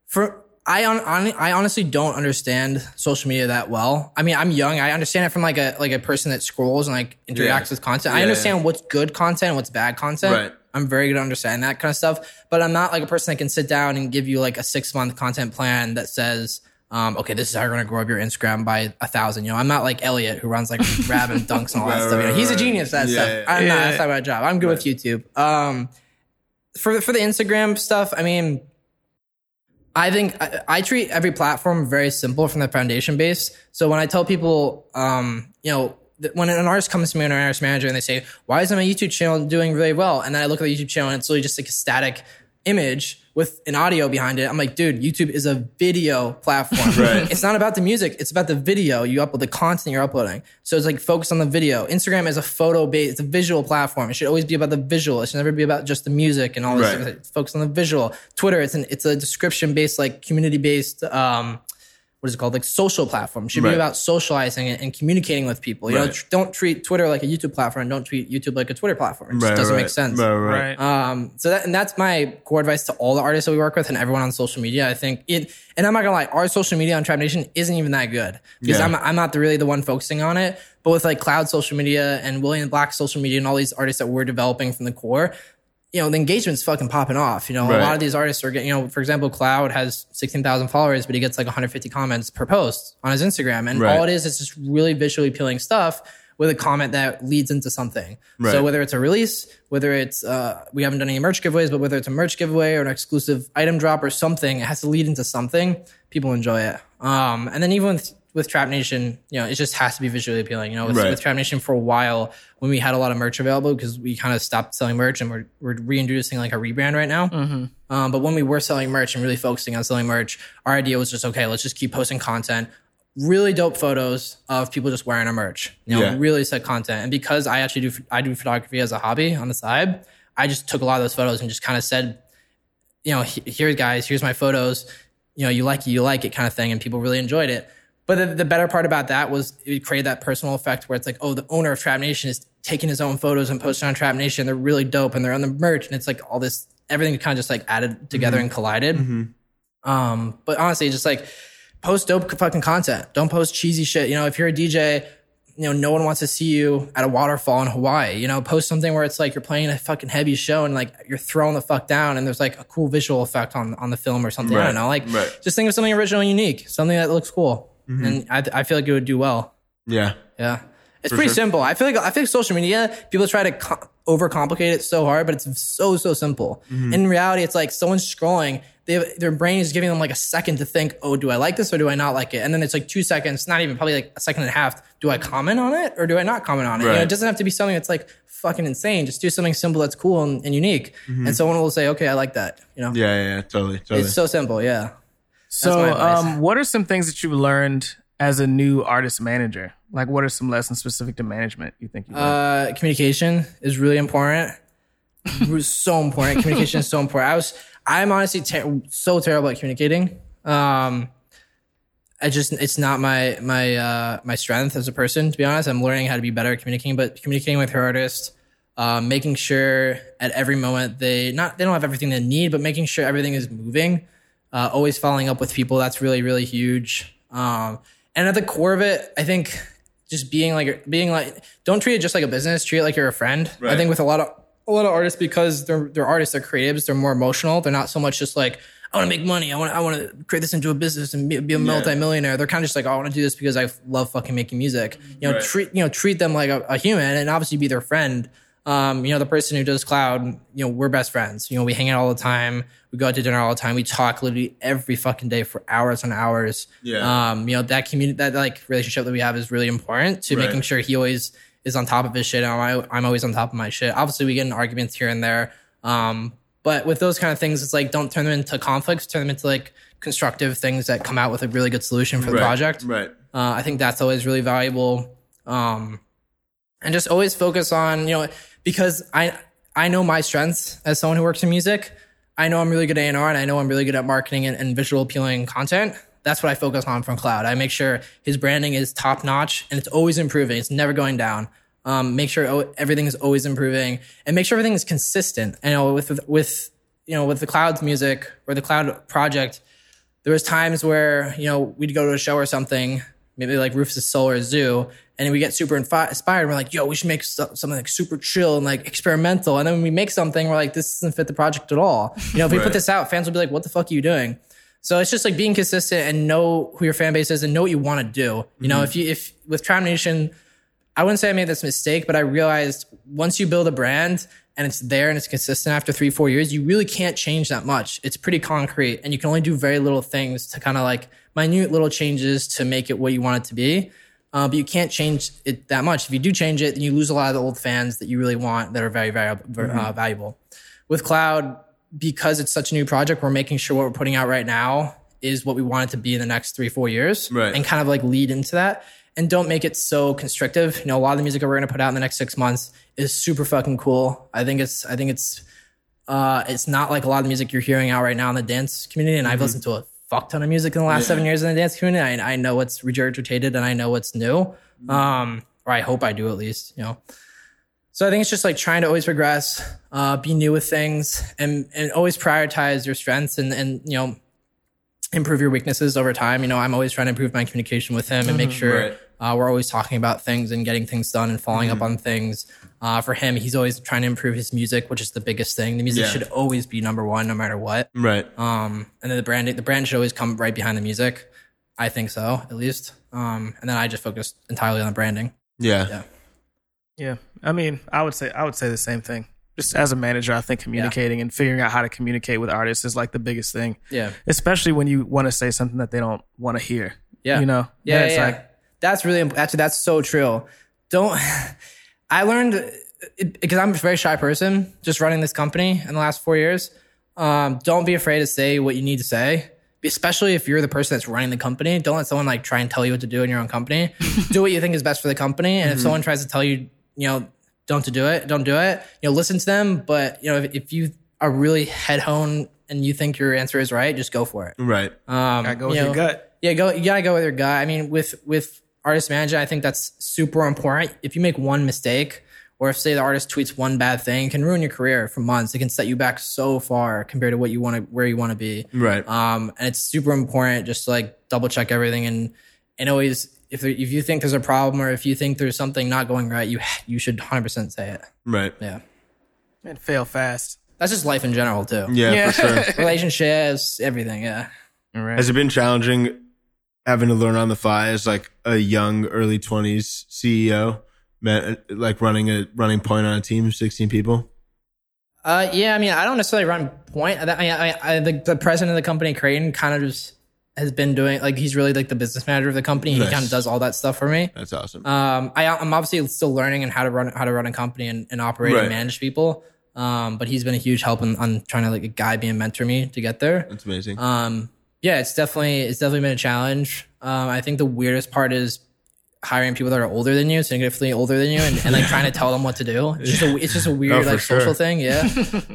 for I on, on, I honestly don't understand social media that well. I mean, I'm young. I understand it from like a like a person that scrolls and like interacts Yeah. with content. I understand yeah. what's good content and what's bad content. Right. I'm very good at understanding that kind of stuff. But I'm not like a person that can sit down and give you like a six month content plan that says, um, okay, this is how you're gonna grow up your Instagram by a thousand. You know, I'm not like Elliot who runs like Rab and Dunks and all that Right, stuff. You know, he's a genius at that Yeah, stuff. yeah. I'm not. Yeah. That's not my job. I'm good with YouTube. Um, for the, for the Instagram stuff, I mean, I think I, I treat every platform very simple from the foundation base. So when I tell people, um, you know, when an artist comes to me, or an artist manager, and they say, "Why isn't my YouTube channel doing really well?" and then I look at the YouTube channel and it's really just like a static image with an audio behind it. I'm like, dude, YouTube is a video platform. Right. It's not about the music. It's about the video you upload, the content you're uploading. So it's like focus on the video. Instagram is a photo based, it's a visual platform. It should always be about the visual. It should never be about just the music and all this. Right. focus on the visual. Twitter, it's an it's a description based, like community based. Um, what is it called? Like social platform. Should Right. be about socializing and, and communicating with people. You know, tr- don't treat Twitter like a YouTube platform. and Don't treat YouTube like a Twitter platform. It just Right, doesn't right. make sense. Right, right. Right. Um, so that and that's my core advice to all the artists that we work with and everyone on social media. I think it, and I'm not gonna lie, our social media on Trap Nation isn't even that good because Yeah. I'm I'm not the, really the one focusing on it. But with like Kloud social media and William Black social media and all these artists that we're developing from the core, you know, the engagement's fucking popping off. You know, Right. a lot of these artists are getting, you know, for example, Kloud has 16,000 followers, but he gets like 150 comments per post on his Instagram. And Right. all it is is just really visually appealing stuff with a comment that leads into something. Right. So whether it's a release, whether it's, uh, we haven't done any merch giveaways, but whether it's a merch giveaway or an exclusive item drop or something, it has to lead into something. People enjoy it. Um, and then even with, with Trap Nation, you know, it just has to be visually appealing. You know, with, Right. with Trap Nation for a while, when we had a lot of merch available, because we kind of stopped selling merch and we're, we're reintroducing like a rebrand right now. Um, but when we were selling merch and really focusing on selling merch, our idea was just okay, let's just keep posting content, really dope photos of people just wearing our merch. You know, Yeah. really set content. And because I actually do I do photography as a hobby on the side, I just took a lot of those photos and just kind of said, you know, "He- here guys, here's my photos. You know, you like it, you like it kind of thing, and people really enjoyed it. But the, the better part about that was it created that personal effect where it's like, oh, the owner of Trap Nation is taking his own photos and posting on Trap Nation. They're really dope and they're on the merch, and it's like all this everything kind of just like added together and collided. Um, but honestly, just like post dope fucking content. Don't post cheesy shit. You know, if you're a DJ, you know, no one wants to see you at a waterfall in Hawaii. You know, post something where it's like you're playing a fucking heavy show and like you're throwing the fuck down and there's like a cool visual effect on on the film or something. I don't know. Like right. just think of something original and unique, something that looks cool. Mm-hmm. And I, I feel like it would do well. Yeah. Yeah. It's pretty sure. simple. I feel like I feel like social media people try to co- overcomplicate it so hard, but it's so so simple. Mm-hmm. In reality, it's like someone's scrolling. They have, their brain is giving them like a second to think. Oh, do I like this or do I not like it? And then it's like two seconds, not even probably like a second and a half. Do I comment on it or do I not comment on it? You know, it doesn't have to be something that's like fucking insane. Just do something simple that's cool and, and unique, and someone will say, "Okay, I like that." You know, Mm-hmm. Yeah, yeah, yeah, totally, totally. it's so simple. Yeah. So, my um, what are some things that you've learned as a new artist manager? Like, what are some lessons specific to management you think you? Uh, communication is really important. so important. Communication is so important. I was, I'm honestly ter- so terrible at communicating. Um, I just, it's not my, my, uh, my strength as a person, to be honest. I'm learning how to be better at communicating, but communicating with her artist, um, making sure at every moment they not, they don't have everything they need, but making sure everything is moving, uh, always following up with people. That's really, really huge. Um, and at the core of it, I think just being like, being like, don't treat it just like a business, treat it like you're a friend. I think with a lot of, a lot of artists because they're they're artists, they're creatives, they're more emotional. They're not so much just like I want to make money. I want I want to create this into a business and be, be a multi-millionaire. They're kind of just like "Oh, I want to do this because I love fucking making music. You know, Right. treat you know treat them like a, a human and obviously be their friend. Um, you know, the person who does Kloud, you know, we're best friends. You know, we hang out all the time. We go out to dinner all the time. We talk literally every fucking day for hours and hours. Yeah. Um, you know, that community, that like relationship that we have is really important to Right. making sure he always is on top of his shit. And I'm, I'm always on top of my shit. Obviously, we get in arguments here and there. Um, but with those kind of things, it's like don't turn them into conflicts. Turn them into like constructive things that come out with a really good solution for the right, project. Right. Uh, I think that's always really valuable. Um, and just always focus on, you know, because I I know my strengths as someone who works in music. I know I'm really good at A&R and I know I'm really good at marketing and, and visual appealing content. That's what I focus on from Kloud. I make sure his branding is top notch and it's always improving. It's never going down. Um, make sure everything is always improving and make sure everything is consistent. And you know, with with you know with the Kloud's music or the Kloud project, there was times where you know we'd go to a show or something, maybe like Rufus Soul or Zhu, and we get super inspired. We're like, yo, we should make so- something like super chill and like experimental. And then when we make something, we're like, this doesn't fit the project at all. You know, if we Right. put this out, fans will be like, what the fuck are you doing? So it's just like being consistent and know who your fan base is and know what you want to do. You know, mm-hmm. if you if with Trap Nation, I wouldn't say I made this mistake, but I realized once you build a brand and it's there and it's consistent after three, four years, you really can't change that much. It's pretty concrete and you can only do very little things to kind of like minute little changes to make it what you want it to be. Uh, but you can't change it that much. If you do change it, then you lose a lot of the old fans that you really want that are very, very uh, valuable. With Kloud, because it's such a new project, we're making sure what we're putting out right now is what we want it to be in the next three, four years. Right. And kind of like lead into that. And don't make it so constrictive. You know, a lot of the music that we're gonna put out in the next six months is super fucking cool. I think it's I think it's uh it's not like a lot of the music you're hearing out right now in the dance community. And I've listened to a fuck ton of music in the last seven years in the dance community. I, I know what's regurgitated and I know what's new. Um, or I hope I do at least, you know. So I think it's just like trying to always progress, uh, be new with things, and and always prioritize your strengths and and you know improve your weaknesses over time. You know, I'm always trying to improve my communication with him and make sure Right. uh, we're always talking about things and getting things done and following up on things. Uh, for him, he's always trying to improve his music, which is the biggest thing. The music Yeah. should always be number one, no matter what. Right. Um, and then the brand, the brand should always come right behind the music. I think so, at least. Um, and then I just focus entirely on the branding. Yeah. Yeah. Yeah, I mean, I would say I would say the same thing. Just as a manager, I think communicating and figuring out how to communicate with artists is like the biggest thing, Yeah. especially when you want to say something that they don't want to hear. Yeah. you know. Yeah, Then it's yeah, like that's really actually that's so true. Don't I learned because I'm a very shy person, just running this company in the last four years. Um, don't be afraid to say what you need to say, especially if you're the person that's running the company. Don't let someone like try and tell you what to do in your own company. do what you think is best for the company, and if someone tries to tell you, you know, don't to do it, don't do it. You know, listen to them, but you know, if, if you are really head honed and you think your answer is right, just go for it. Right. Um, gotta go with you your know, gut. Yeah, go. You gotta go with your gut. I mean, with with artist manager, I think that's super important. If you make one mistake, or if say the artist tweets one bad thing, it can ruin your career for months. It can set you back so far compared to what you want to, where you want to be. Right. Um, and it's super important just to like double check everything and and always if there, if you think there's a problem or if you think there's something not going right, you you should 100 percent say it. right. Yeah, and fail fast. that's just life in general too. Yeah, Yeah. for sure. Relationships, everything. Yeah. All right. Has it been challenging having to learn on the fly as like a young early 20s CEO, like running a running point on a team of 16 people? Uh, yeah, I mean, I don't necessarily run point. I, I, I, I the, the president of the company, Creighton, kind of just has been doing like he's really like the business manager of the company. He Nice. kind of does all that stuff for me. That's awesome. Um, I, I'm obviously still learning and how to run how to run a company and, and operate Right. and manage people. Um, but he's been a huge help in, on trying to like guide me and mentor me to get there. That's amazing. Um, yeah, it's definitely it's definitely been a challenge. Um, I think the weirdest part is hiring people that are older than you, significantly older than you, and, and like trying to tell them what to do. It's just a, it's just a weird Oh, for like social thing, yeah.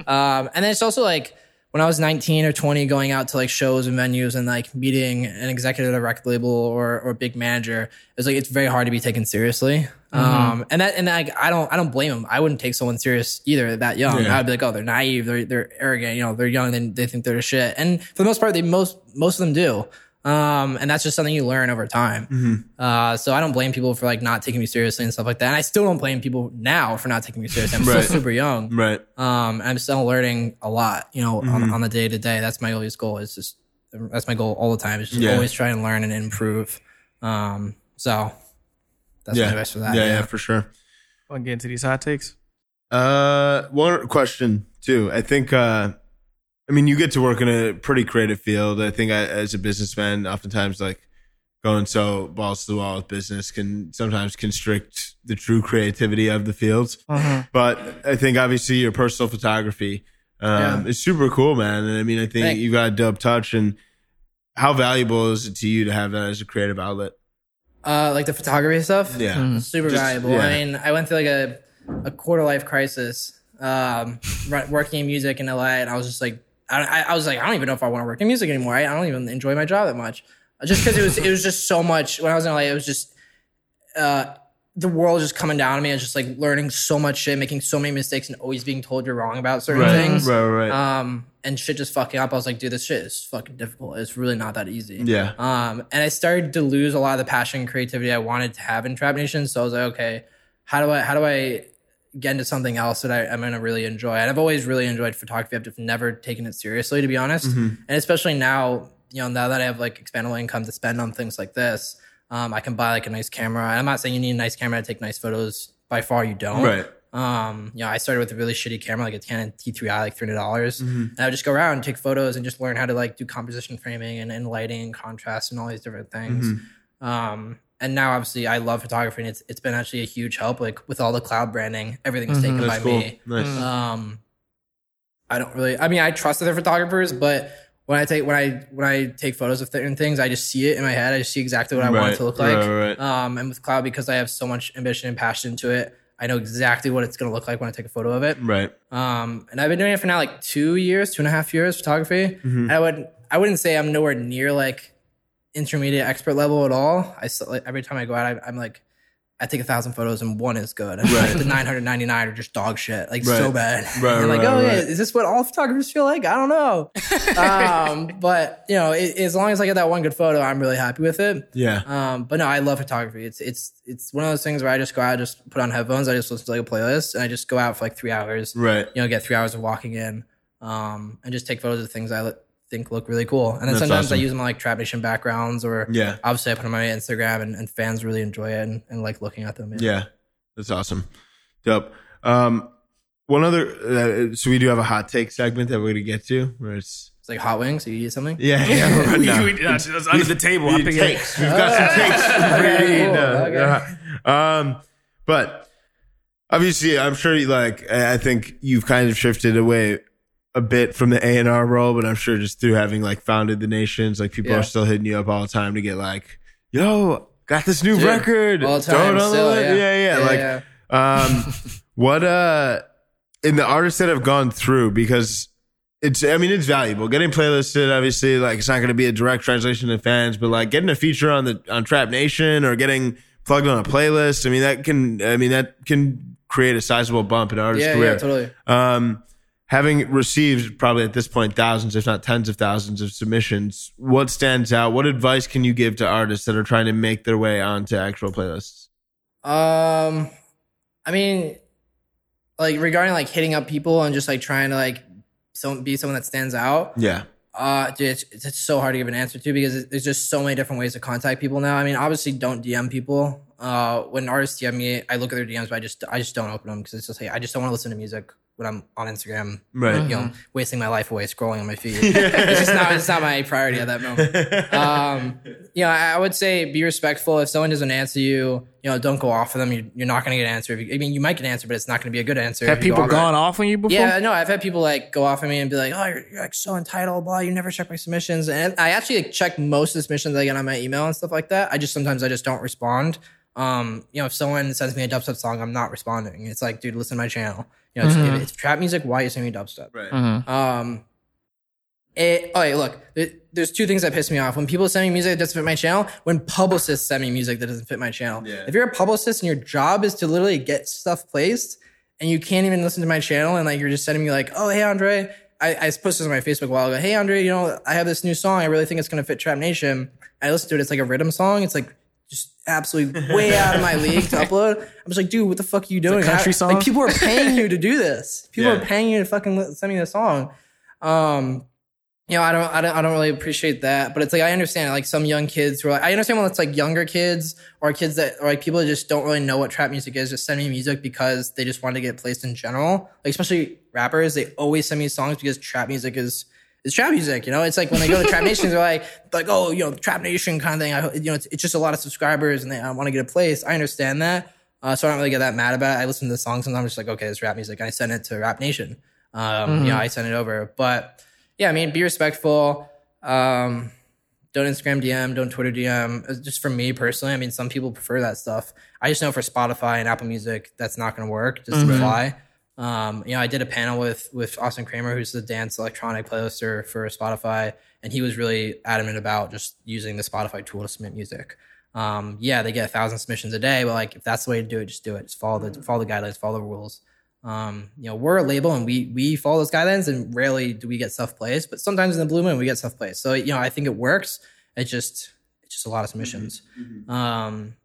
um, and then it's also like when I was 19 or 20, going out to like shows and venues and like meeting an executive at a record label or or a big manager. It's like it's very hard to be taken seriously. Um, and that and like I don't I don't blame them. I wouldn't take someone serious either that young. Yeah. I'd be like, oh, they're naive, they're they're arrogant, you know, they're young, they they think they're the shit. And for the most part, they most most of them do. Um, and that's just something you learn over time. Uh, so I don't blame people for like not taking me seriously and stuff like that. And I still don't blame people now for not taking me seriously. I'm Right. still super young. right. Um, I'm still learning a lot, you know, on, on the day to day. That's my always goal. Is just that's my goal all the time. Is just Yeah. always try and learn and improve. Um, so that's my Yeah. advice for that. yeah, yeah, for sure. Want to get into these hot takes? Uh, one question too. I think. Uh, I mean, you get to work in a pretty creative field. I think I, as a businessman, oftentimes like going so balls to the wall with business can sometimes constrict the true creativity of the field. But I think obviously your personal photography um, is super cool, man. And I mean, I think Thank- you got a dope touch. And how valuable is it to you to have that as a creative outlet? Uh, like the photography stuff. Yeah. super Just- valuable. yeah. I mean, I went through like a a quarter life crisis, um, working in music in LA, and I was just like, I, I- I was like, I don't even know if I want to work in music anymore. I, I don't even enjoy my job that much, just because it was it was just so much. When I was in LA, it was just uh, the world just coming down to me. I was just like learning so much shit, making so many mistakes, and always being told you're wrong about certain Right, things. right, right. Um, and shit just fucking up. I was like, dude, this shit is fucking difficult. It's really not that easy. Yeah. Um, and I started to lose a lot of the passion and creativity I wanted to have in Trap Nation. So I was like, okay, how do I how do I get into something else that I, I'm gonna really enjoy? And I've always really enjoyed photography. I've just never taken it seriously, to be honest. Mm-hmm. And especially now, you know, now that I have like expandable income to spend on things like this, um, I can buy like a nice camera. And I'm not saying you need a nice camera to take nice photos. By far, you don't. Right. Um, you know, I started with a really shitty camera, like a Canon T3i, like three hundred dollars, Mm-hmm. and I would just go around and take photos and just learn how to like do composition framing and, and lighting and contrast and all these different things. Mm-hmm. Um, and now obviously I love photography and it's it's been actually a huge help. Like with all the Kloud branding, everything's taken by cool. me. Nice. Um, I don't really. I mean, I trust other photographers, but when I take when I when I take photos of certain things, I just see it in my head. I just see exactly what I want it to look like. right, right. Um, and with Kloud, because I have so much ambition and passion to it, I know exactly what it's going to look like when I take a photo of it. Right. Um, and I've been doing it for now like two years, two and a half years photography. Mm-hmm. And I would I wouldn't say I'm nowhere near like intermediate expert level at all. I still, like, every time I go out, I, I'm like. I take a thousand photos and one is good. Right. the 999 are just dog shit, like so bad. Right, like, right, oh yeah, is this what all photographers feel like? I don't know. um, but you know, it, as long as I get that one good photo, I'm really happy with it. Yeah. Um, but no, I love photography. It's it's it's one of those things where I just go out, just put on headphones, I just listen to like a playlist, and I just go out for like three hours. Right. You know, get three hours of walking in, um, and just take photos of things I think look really cool. And then That's sometimes I use them on like Trap Nation backgrounds, or Yeah. obviously I put them on my Instagram, and, and fans really enjoy it and, and like looking at them. Yeah. That's awesome. Dope. Um, one other, uh, so we do have a hot take segment that we're going to get to where it's, It's like hot wings. So you eat something. yeah, yeah, We- no. we- that's- that's under the table. I We pick it- takes. We've got some takes. Okay, cool. Uh, Okay. uh, um, but obviously, I'm sure you like. I I think you've kind of shifted away a bit from the A and R role, but I'm sure just through having like founded the nations, like people Yeah. are still hitting you up all the time to get like, "Yo, got this new Dude, record." all time, still, yeah. yeah, yeah. Yeah, Like, um, what uh, in the artists that have gone through because. It's, I mean, it's valuable. Getting playlisted, obviously, like it's not going to be a direct translation to fans, but like getting a feature on the on Trap Nation or getting plugged on a playlist. I mean, that can, I mean, that can create a sizable bump in an artist's Yeah, career. yeah, totally. Um, having received probably at this point thousands, if not tens of thousands of submissions, what stands out? What advice can you give to artists that are trying to make their way onto actual playlists? Um, I mean, like regarding like hitting up people and just like trying to like so, be someone that stands out. Yeah, Uh, dude, it's, it's so hard to give an answer to because there's just so many different ways to contact people now. I mean, obviously, don't DM people. Uh, when artists DM me, I look at their DMs, but I just I just don't open them because it's just like I just don't want to listen to music when I'm on Instagram. Right. You know, wasting my life away scrolling on my feed. it's just not it's not my priority at that moment. Um, you know, I I would say be respectful. If someone doesn't answer you, you know, don't go off of them. You, you're not going to get an answer. If you, I mean, you might get an answer, but it's not going to be a good answer. Have if you go people off- gone off on you before? yeah, no, I've had people like go off on me and be like, "Oh, you're, you're like so entitled, blah. You never check my submissions." And I actually like, check most of the submissions I get on my email and stuff like that. I just sometimes I just don't respond. Um, you know, if someone sends me a dubstep song, I'm not responding. It's like, dude, listen to my channel. You know, it's- if it's trap music, why are you sending me dubstep? right. Um, it, okay, look, there- there's two things that piss me off. When people send me music that doesn't fit my channel, when publicists send me music that doesn't fit my channel. Yeah. If you're a publicist and your job is to literally get stuff placed and you can't even listen to my channel and like you're just sending me like, oh, hey, Andre, I, I posted this on my Facebook a while ago. Hey, Andre, you know, I have this new song. I really think it's going to fit Trap Nation. I listened to it. It's like a rhythm song. It's like just absolutely way out of my league to upload. I'm just like, dude, what the fuck are you doing? country song? Like people are paying you to do this. People Yeah. are paying you to fucking send me the song. Um, you know, I don't, I don't, I don't really appreciate that, but it's like I understand like some young kids who are like, I understand when it's like younger kids or kids that or like people that just don't really know what trap music is, just send me music because they just want to get placed in general. Like especially rappers, they always send me songs because trap music is is trap music. You know, it's like when they go to Trap Nation, they're like, like oh, you know, Trap Nation kind of thing. I, you know, it's, it's just a lot of subscribers and they want to get a place. I understand that, uh, so I don't really get that mad about it. I listen to the songs and I'm just like, okay, it's rap music, and I send it to Rap Nation. Um, you know, I send it over, but yeah, I mean, be respectful. Um, don't Instagram DM, don't Twitter DM. Just for me personally, I mean, some people prefer that stuff. I just know for Spotify and Apple Music, that's not going to work. Just to fly. Um, you know, I did a panel with with Austin Kramer, who's the dance electronic playlister for Spotify, and he was really adamant about just using the Spotify tool to submit music. Um, yeah, they get a thousand submissions a day, but like if that's the way to do it, just do it. Just follow the follow the guidelines, follow the rules. Um, you know, we're a label and we we follow those guidelines, and rarely do we get stuff placed, but sometimes in the blue moon we get stuff placed. So you know, I think it works. It just it's just a lot of submissions. Um,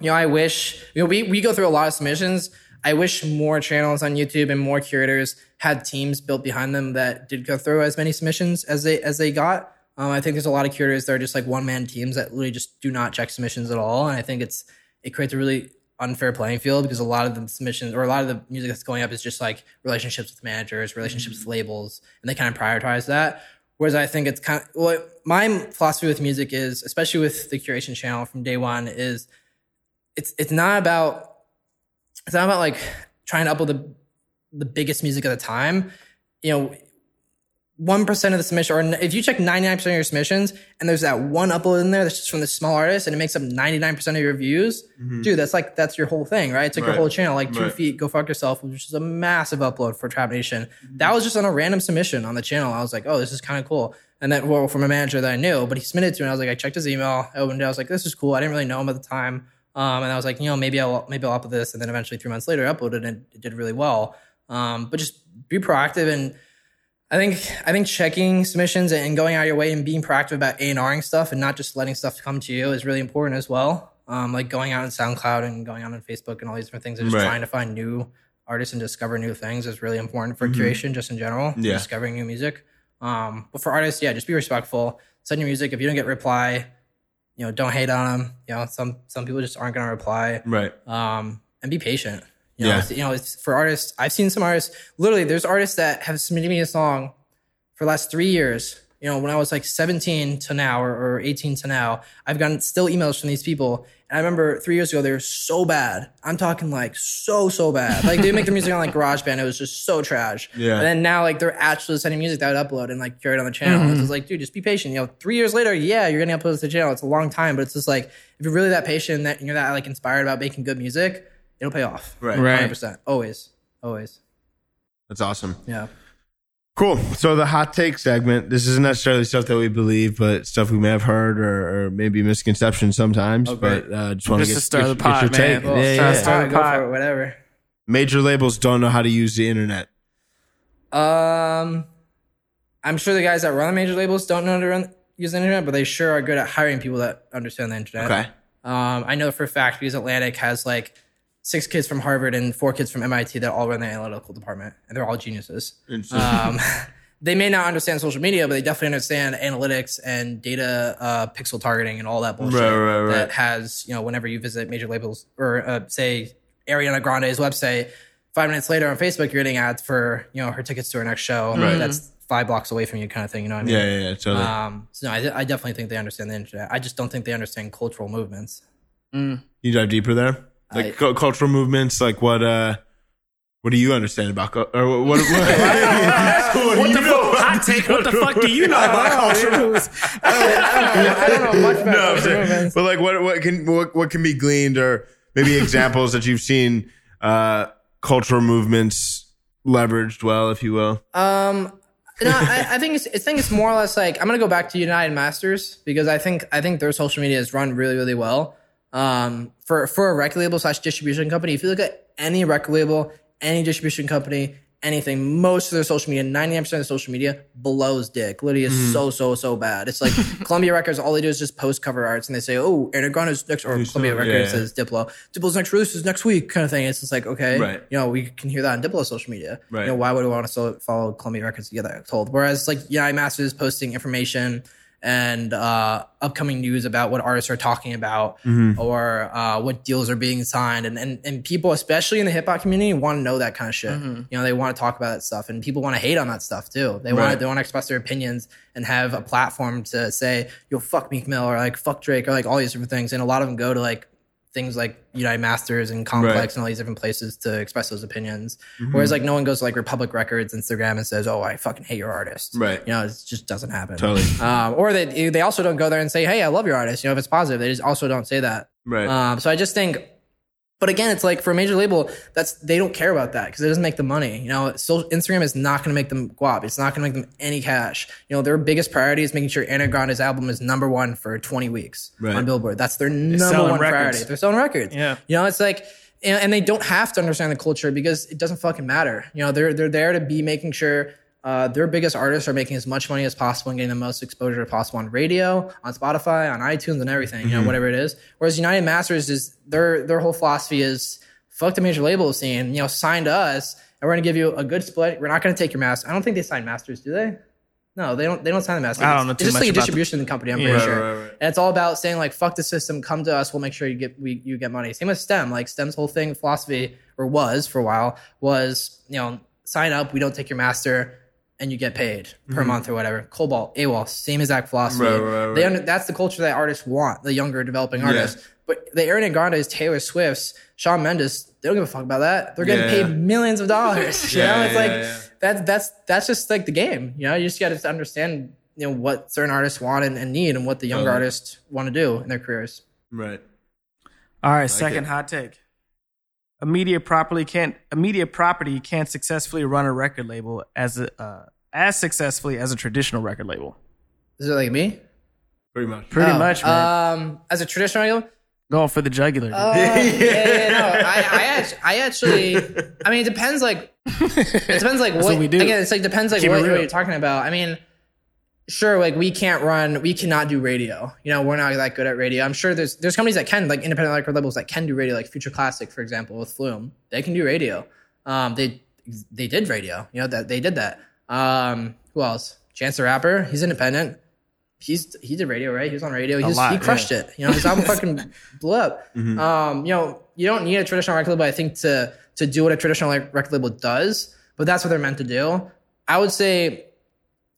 you know, I wish you know we we go through a lot of submissions. I wish more channels on YouTube and more curators had teams built behind them that did go through as many submissions as they as they got. Um, I think there's a lot of curators that are just like one man teams that literally just do not check submissions at all, and I think it's it creates a really unfair playing field because a lot of the submissions or a lot of the music that's going up is just like relationships with managers, relationships with labels, and they kind of prioritize that. Whereas I think it's kind of what my philosophy with music is, especially with the curation channel from day one, is it's it's not about it's not about like trying to upload the the biggest music at the time. You know, one percent of the submission, or if you check ninety nine percent of your submissions, and there's that one upload in there that's just from the small artist, and it makes up ninety nine percent of your views, mm-hmm. dude, that's like that's your whole thing, right? It's like Right. your whole channel, like two Right. feet, go fuck yourself, which is a massive upload for Trap Nation. Mm-hmm. That was just on a random submission on the channel. I was like, oh, this is kind of cool. And then, well, from a manager that I knew, but he submitted to, me, and I was like, I checked his email, I opened it, I was like, this is cool. I didn't really know him at the time. Um, and I was like, you know, maybe I'll maybe I'll upload this, and then eventually three months later, I uploaded it and it did really well. Um, but just be proactive, and I think I think checking submissions and going out of your way and being proactive about A and Ring stuff, and not just letting stuff come to you is really important as well. Um, like going out on SoundCloud and going out on Facebook and all these different things, and just Right. trying to find new artists and discover new things is really important for curation, just in general. Mm-hmm. Yeah. discovering new music. Um, but for artists, yeah, just be respectful. Send your music. If you don't get reply, you know, don't hate on them. You know, some some people just aren't gonna reply. Right. Um, and be patient. You know, Yeah. it's, you know, it's for artists. I've seen some artists. Literally, there's artists that have submitted me a song for the last three years. You know, when I was like 17 to now or, or 18 to now, I've gotten still emails from these people. And I remember three years ago, they were so bad. I'm talking like so, so bad. Like they make their music on like GarageBand. It was just so trash. Yeah. And then now like they're actually sending music that I would upload and like curate on the channel. Mm-hmm. It's just like, dude, just be patient. You know, three years later, yeah, you're gonna upload this to the channel. It's a long time, but it's just like if you're really that patient that you're that like inspired about making good music, it'll pay off. Right. Right. 100%. Always. Always. That's awesome. Yeah. Cool. So the hot take segment. This isn't necessarily stuff that we believe, but stuff we may have heard or, or maybe misconceptions sometimes. great. but uh, just want to to get, stir get- the get your man. take. Well, Yeah, stir- yeah. stir- Alright, go pot. for it, whatever. Major labels don't know how to use the internet. Um, I'm sure the guys that run the major labels don't know how to run, use the internet, but they sure are good at hiring people that understand the internet. Okay. Um, I know for a fact because Atlantic has like six kids from Harvard and four kids from MIT that all run the analytical department, and they're all geniuses. Um, they may not understand social media, but they definitely understand analytics and data, uh, pixel targeting, and all that bullshit Right, right, right. that has you know whenever you visit major labels or uh, say Ariana Grande's website, five minutes later on Facebook, you're getting ads for you know her tickets to her next show. That's five blocks away from you, kind of thing. You know what I mean? yeah, yeah, yeah. Totally. Um, so no, I, I definitely think they understand the internet. I just don't think they understand cultural movements. you dive deeper there? Like I- cultural movements, like what uh what do you understand about cul- or what what, what, what, What do the you know fuck? Hot take. What the fuck do you know about culture moves? I don't know much about No, I'm cultural saying- movements. but like what what can what, what can be gleaned or maybe examples that you've seen uh cultural movements leveraged well, if you will. Um, no, I, I think it's I think it's more or less like I'm gonna go back to United Masters because I think I think their social media is run really really well. Um, for for a record label slash distribution company, if you look at any record label, any distribution company, anything, most of their social media, 99% of the social media blows dick. Literally is so so so bad. It's like Columbia Records, all they do is just post cover arts and they say, oh, Ariana Grande's next, or Columbia yeah, Records yeah. says Diplo, Diplo's next release is next week, kind of thing. It's just like okay, Right. you know, we can hear that on Diplo's social media. Right. You know, why would we want to follow Columbia Records to get that told? Whereas like United Masters posting information and uh, upcoming news about what artists are talking about or uh, what deals are being signed, and, and and people, especially in the hip hop community, want to know that kind of shit. You know, they want to talk about that stuff, and people want to hate on that stuff too. They want Right. to they want to express their opinions and have a platform to say, "Yo, fuck Meek Mill" or like "fuck Drake" or like all these different things. And a lot of them go to like things like United Masters and Complex Right. and all these different places to express those opinions. Whereas like no one goes to like Republic Records Instagram and says, "Oh, I fucking hate your artist." Right. You know, it just doesn't happen. Totally. Um, or they they also don't go there and say, "Hey, I love your artist." You know, if it's positive, they just also don't say that. Right. Um, so I just think, But again, it's like for a major label, that's they don't care about that because it doesn't make them money. You know, so Instagram is not going to make them go up. It's not going to make them any cash. You know, their biggest priority is making sure Ariana Grande's album is number one for 20 weeks Right. on Billboard. That's their number one records. priority. They're selling records. Yeah. You know, it's like, and, and they don't have to understand the culture because it doesn't fucking matter. You know, they're they're there to be making sure uh, their biggest artists are making as much money as possible and getting the most exposure possible on radio, on Spotify, on iTunes, and everything. You know, whatever it is. Whereas United Masters is their their whole philosophy is fuck the major label scene. You know, sign to us, and we're gonna give you a good split. We're not gonna take your master. I don't think they sign masters, do they? No, they don't. They don't sign the masters. I don't know It's just like a about the- distribution company. I'm Yeah. pretty Right, sure. right, right. And it's all about saying like, fuck the system, come to us, we'll make sure you get we you get money. Same with STEM. Like STEM's whole thing, philosophy, or was for a while, was you know, sign up, we don't take your master, and you get paid per month or whatever. Kobalt, AWAL, same exact philosophy. Mm-hmm. Right, right, They right. under, that's the culture that artists want, the younger developing artists. But the Ariana Grande's, Taylor Swift's, Shawn Mendes, they don't give a fuck about that. They're getting Yeah, paid yeah. millions of dollars. You Yeah, know, it's yeah, like yeah. that's that's that's just like the game. You know, you just got to understand you know what certain artists want and, and need, and what the younger Totally. artists want to do in their careers. Right. All right, second it. hot take. A media properly can't a media property can't successfully run a record label as a uh, as successfully as a traditional record label. Is it like me? Pretty much. Pretty Oh, much, man. Um, as a traditional idol, Going for the jugular. Uh, yeah, yeah, no. I, I, actually, I actually, I mean, it depends. Like, it depends. Like, what, what we do. Again, it's like depends. Like, what, real. what you're talking about. I mean, sure. Like, we can't run. We cannot do radio. You know, we're not that good at radio. I'm sure there's there's companies that can, like independent record labels that can do radio, like Future Classic, for example, with Flume. They can do radio. Um, they they did radio. You know that they did that. Um, who else? Chance the Rapper. He's independent. He's he did radio, right? He was on radio. He, lot, he crushed it. You know, his album fucking blew up. Um, you know, you don't need a traditional record label, I think, to to do what a traditional like, record label does, but that's what they're meant to do. I would say,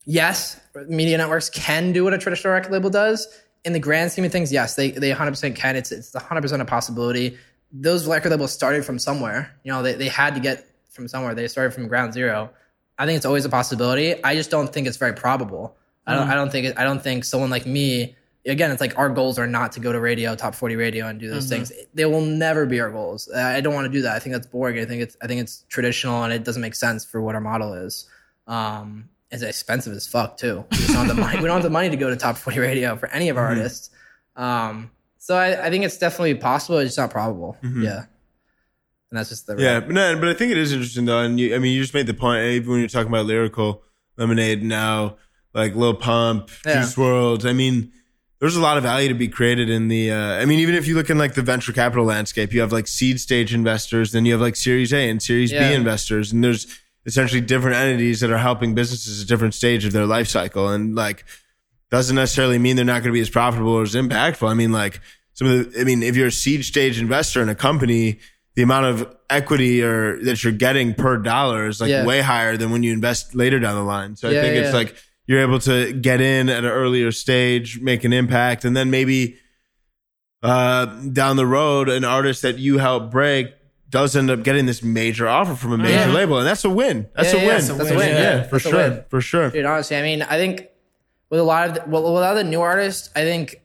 yes, media networks can do what a traditional record label does. In the grand scheme of things, yes, they they 100% can. It's it's 100% a possibility. Those record labels started from somewhere. You know, they, they had to get from somewhere. They started from ground zero. I think it's always a possibility. I just don't think it's very probable. I don't. I don't think. It, I don't think someone like me. Again, it's like our goals are not to go to radio, top forty radio, and do those things. They will never be our goals. I don't want to do that. I think that's boring. I think it's. I think it's traditional, and it doesn't make sense for what our model is. Um, it's expensive as fuck too. We don't have the money. We don't have the money to go to top forty radio for any of our artists. Um, so I, I think it's definitely possible. It's just not probable. Yeah, and that's just the Yeah, but no, but I think it is interesting though, and you, I mean, you just made the point. Even when you're talking about lyrical lemonade now, like Lil Pump, Yeah. Juice WRLD. I mean, there's a lot of value to be created in the. Uh, I mean, even if you look in like the venture capital landscape, you have like seed stage investors, then you have like Series A and Series Yeah. B investors, and there's essentially different entities that are helping businesses at different stage of their life cycle, and like doesn't necessarily mean they're not going to be as profitable or as impactful. I mean, like some of the, I mean, if you're a seed stage investor in a company, the amount of equity or that you're getting per dollar is like Yeah. way higher than when you invest later down the line. So I Yeah, think it's like you're able to get in at an earlier stage, make an impact, and then maybe uh, down the road, an artist that you help break does end up getting this major offer from a major Yeah. label, and that's a win. That's Yeah, a yeah, win. that's a win. Yeah, Yeah, for that's sure, for sure. Dude, honestly, I mean, I think with a lot of the, well, with a lot of the new artists, I think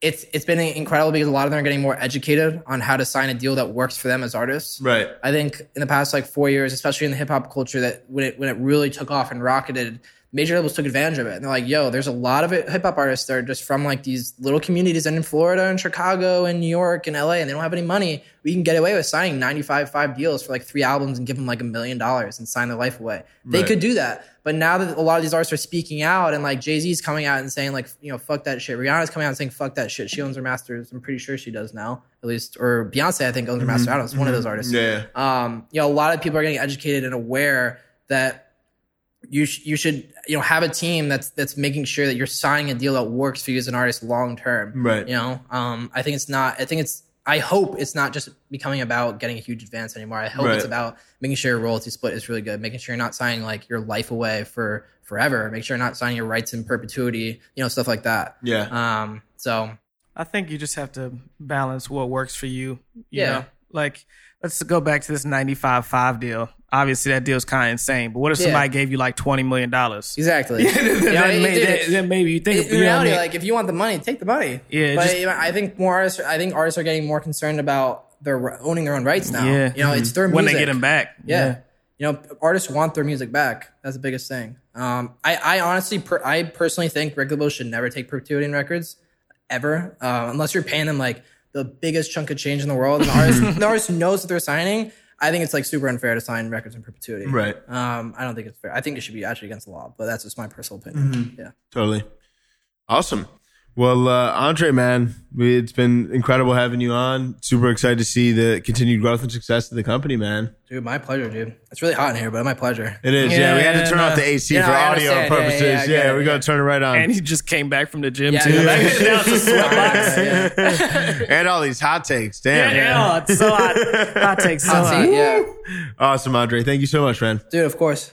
it's it's been incredible because a lot of them are getting more educated on how to sign a deal that works for them as artists. Right. I think in the past like four years, especially in the hip hop culture, that when it when it really took off and rocketed, major labels took advantage of it. And they're like, "Yo, there's a lot of hip hop artists that are just from like these little communities and in Florida and Chicago and New York and LA, and they don't have any money. We can get away with signing 95 five deals for like three albums and give them like a million dollars and sign their life away. They could do that, but now that a lot of these artists are speaking out and like Jay Z's coming out and saying like, you know, fuck that shit. Rihanna's coming out and saying fuck that shit. She owns her masters. I'm pretty sure she does now, at least. Or Beyonce, I think owns her masters. I don't know. It's one of those artists Yeah. um, you know, a lot of people are getting educated and aware that you sh- you should you know have a team that's that's making sure that you're signing a deal that works for you as an artist long term. Right. You know, um, I think it's not. I think it's. I hope it's not just becoming about getting a huge advance anymore. I hope Right. it's about making sure your royalty split is really good, making sure you're not signing like your life away for forever. Make sure you're not signing your rights in perpetuity. You know, stuff like that. Yeah. Um. So I think you just have to balance what works for you. you Yeah. know? Like, let's go back to this 95 5 deal. Obviously, that deal's kind of insane. But what if Yeah. somebody gave you like $20 million? exactly. You know, then, it- may- then- then maybe you think, in you know what I mean? like if you want the money, take the money. Yeah, but just- I think more artists. I think artists are getting more concerned about they're owning their own rights now. Yeah. you know, it's their music. when they get them back. Yeah. You know, artists want their music back. That's the biggest thing. Um, I, I honestly, per, I personally think record labels should never take perpetuity in records, ever, uh, unless you're paying them like the biggest chunk of change in the world. And the artist, the artist knows that they're signing. I think it's like super unfair to sign records in perpetuity. Right. Um, I don't think it's fair. I think it should be actually against the law, but that's just my personal opinion. Yeah. Totally. Awesome. Well, uh, Andre, man, we, it's been incredible having you on. Super excited to see the continued growth and success of the company, man. Dude, my pleasure, dude. It's really hot in here, but my pleasure. It is. Yeah, we had to turn no. off the AC Yeah, for I audio understand. Yeah, yeah, purposes. yeah, Yeah, I get it, we got to turn it right on. And And, he just came back from the gym Yeah, too. yeah, Like, yeah. now it's a sweatbox. Yeah. all these hot takes. Yeah, Damn. yeah, it's so hot. Hot takes so Hot hot. seat, yeah. Awesome, Andre. Thank you so much, man. Dude, of course.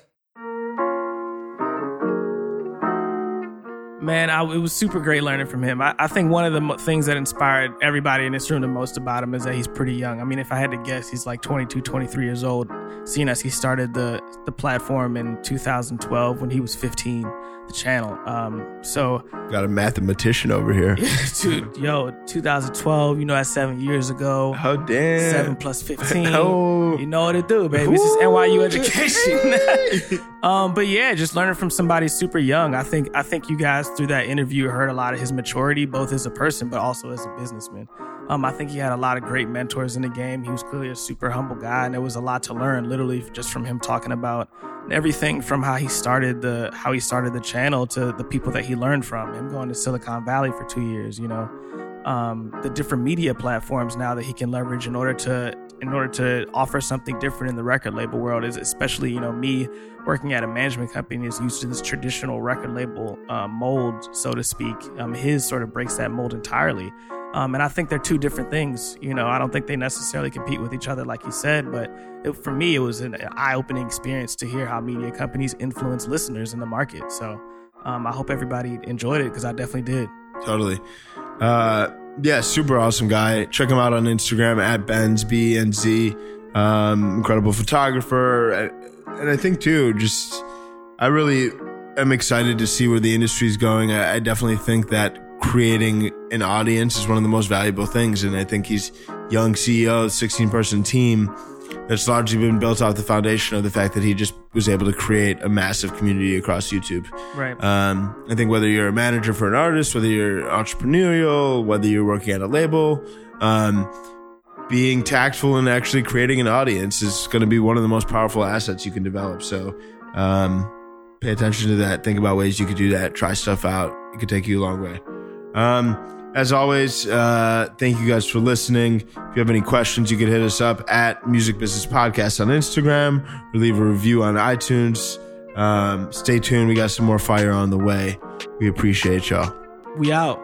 Man, I, it was super great learning from him. I, I think one of the mo- things that inspired everybody in this room the most about him is that he's pretty young. I mean, if I had to guess, he's like 22, 23 years old, seeing as he started the, the platform in 2012 when he was 15, the channel. Um, so, Got a mathematician over here. dude, yo, 2012, you know, that's seven years ago. Oh, damn. Seven plus 15. Oh. You know what to do, baby. This is NYU education. um, but yeah, just learning from somebody super young. I think I think you guys through that interview heard a lot of his maturity, both as a person but also as a businessman. Um, I think he had a lot of great mentors in the game. He was clearly a super humble guy, and there was a lot to learn, literally just from him talking about everything from how he started the how he started the channel to the people that he learned from. Him going to Silicon Valley for two years, you know, um, the different media platforms now that he can leverage in order to in order to offer something different in the record label world is especially you know me working at a management company is used to this traditional record label uh, mold so to speak um, his sort of breaks that mold entirely um, and i think they're two different things you know i don't think they necessarily compete with each other like you said but it, for me it was an eye-opening experience to hear how media companies influence listeners in the market so um, i hope everybody enjoyed it because i definitely did Totally. Uh, yeah, super awesome guy. Check him out on Instagram at Benz B N Z. Um, incredible photographer, and, and I think too, just I really am excited to see where the industry is going. I, I definitely think that creating an audience is one of the most valuable things, and I think he's young CEO, 16 person team that's largely been built off the foundation of the fact that he just was able to create a massive community across YouTube. right Um, I think whether you're a manager for an artist, whether you're entrepreneurial, whether you're working at a label, um, being tactful and actually creating an audience is going to be one of the most powerful assets you can develop. So, um, pay attention to that. Think about ways you could do that. Try stuff out. It could take you a long way. Um, as always, uh, thank you guys for listening. If you have any questions, you can hit us up at Music Business Podcast on Instagram or leave a review on iTunes. Um, stay tuned. We got some more fire on the way. We appreciate y'all. we out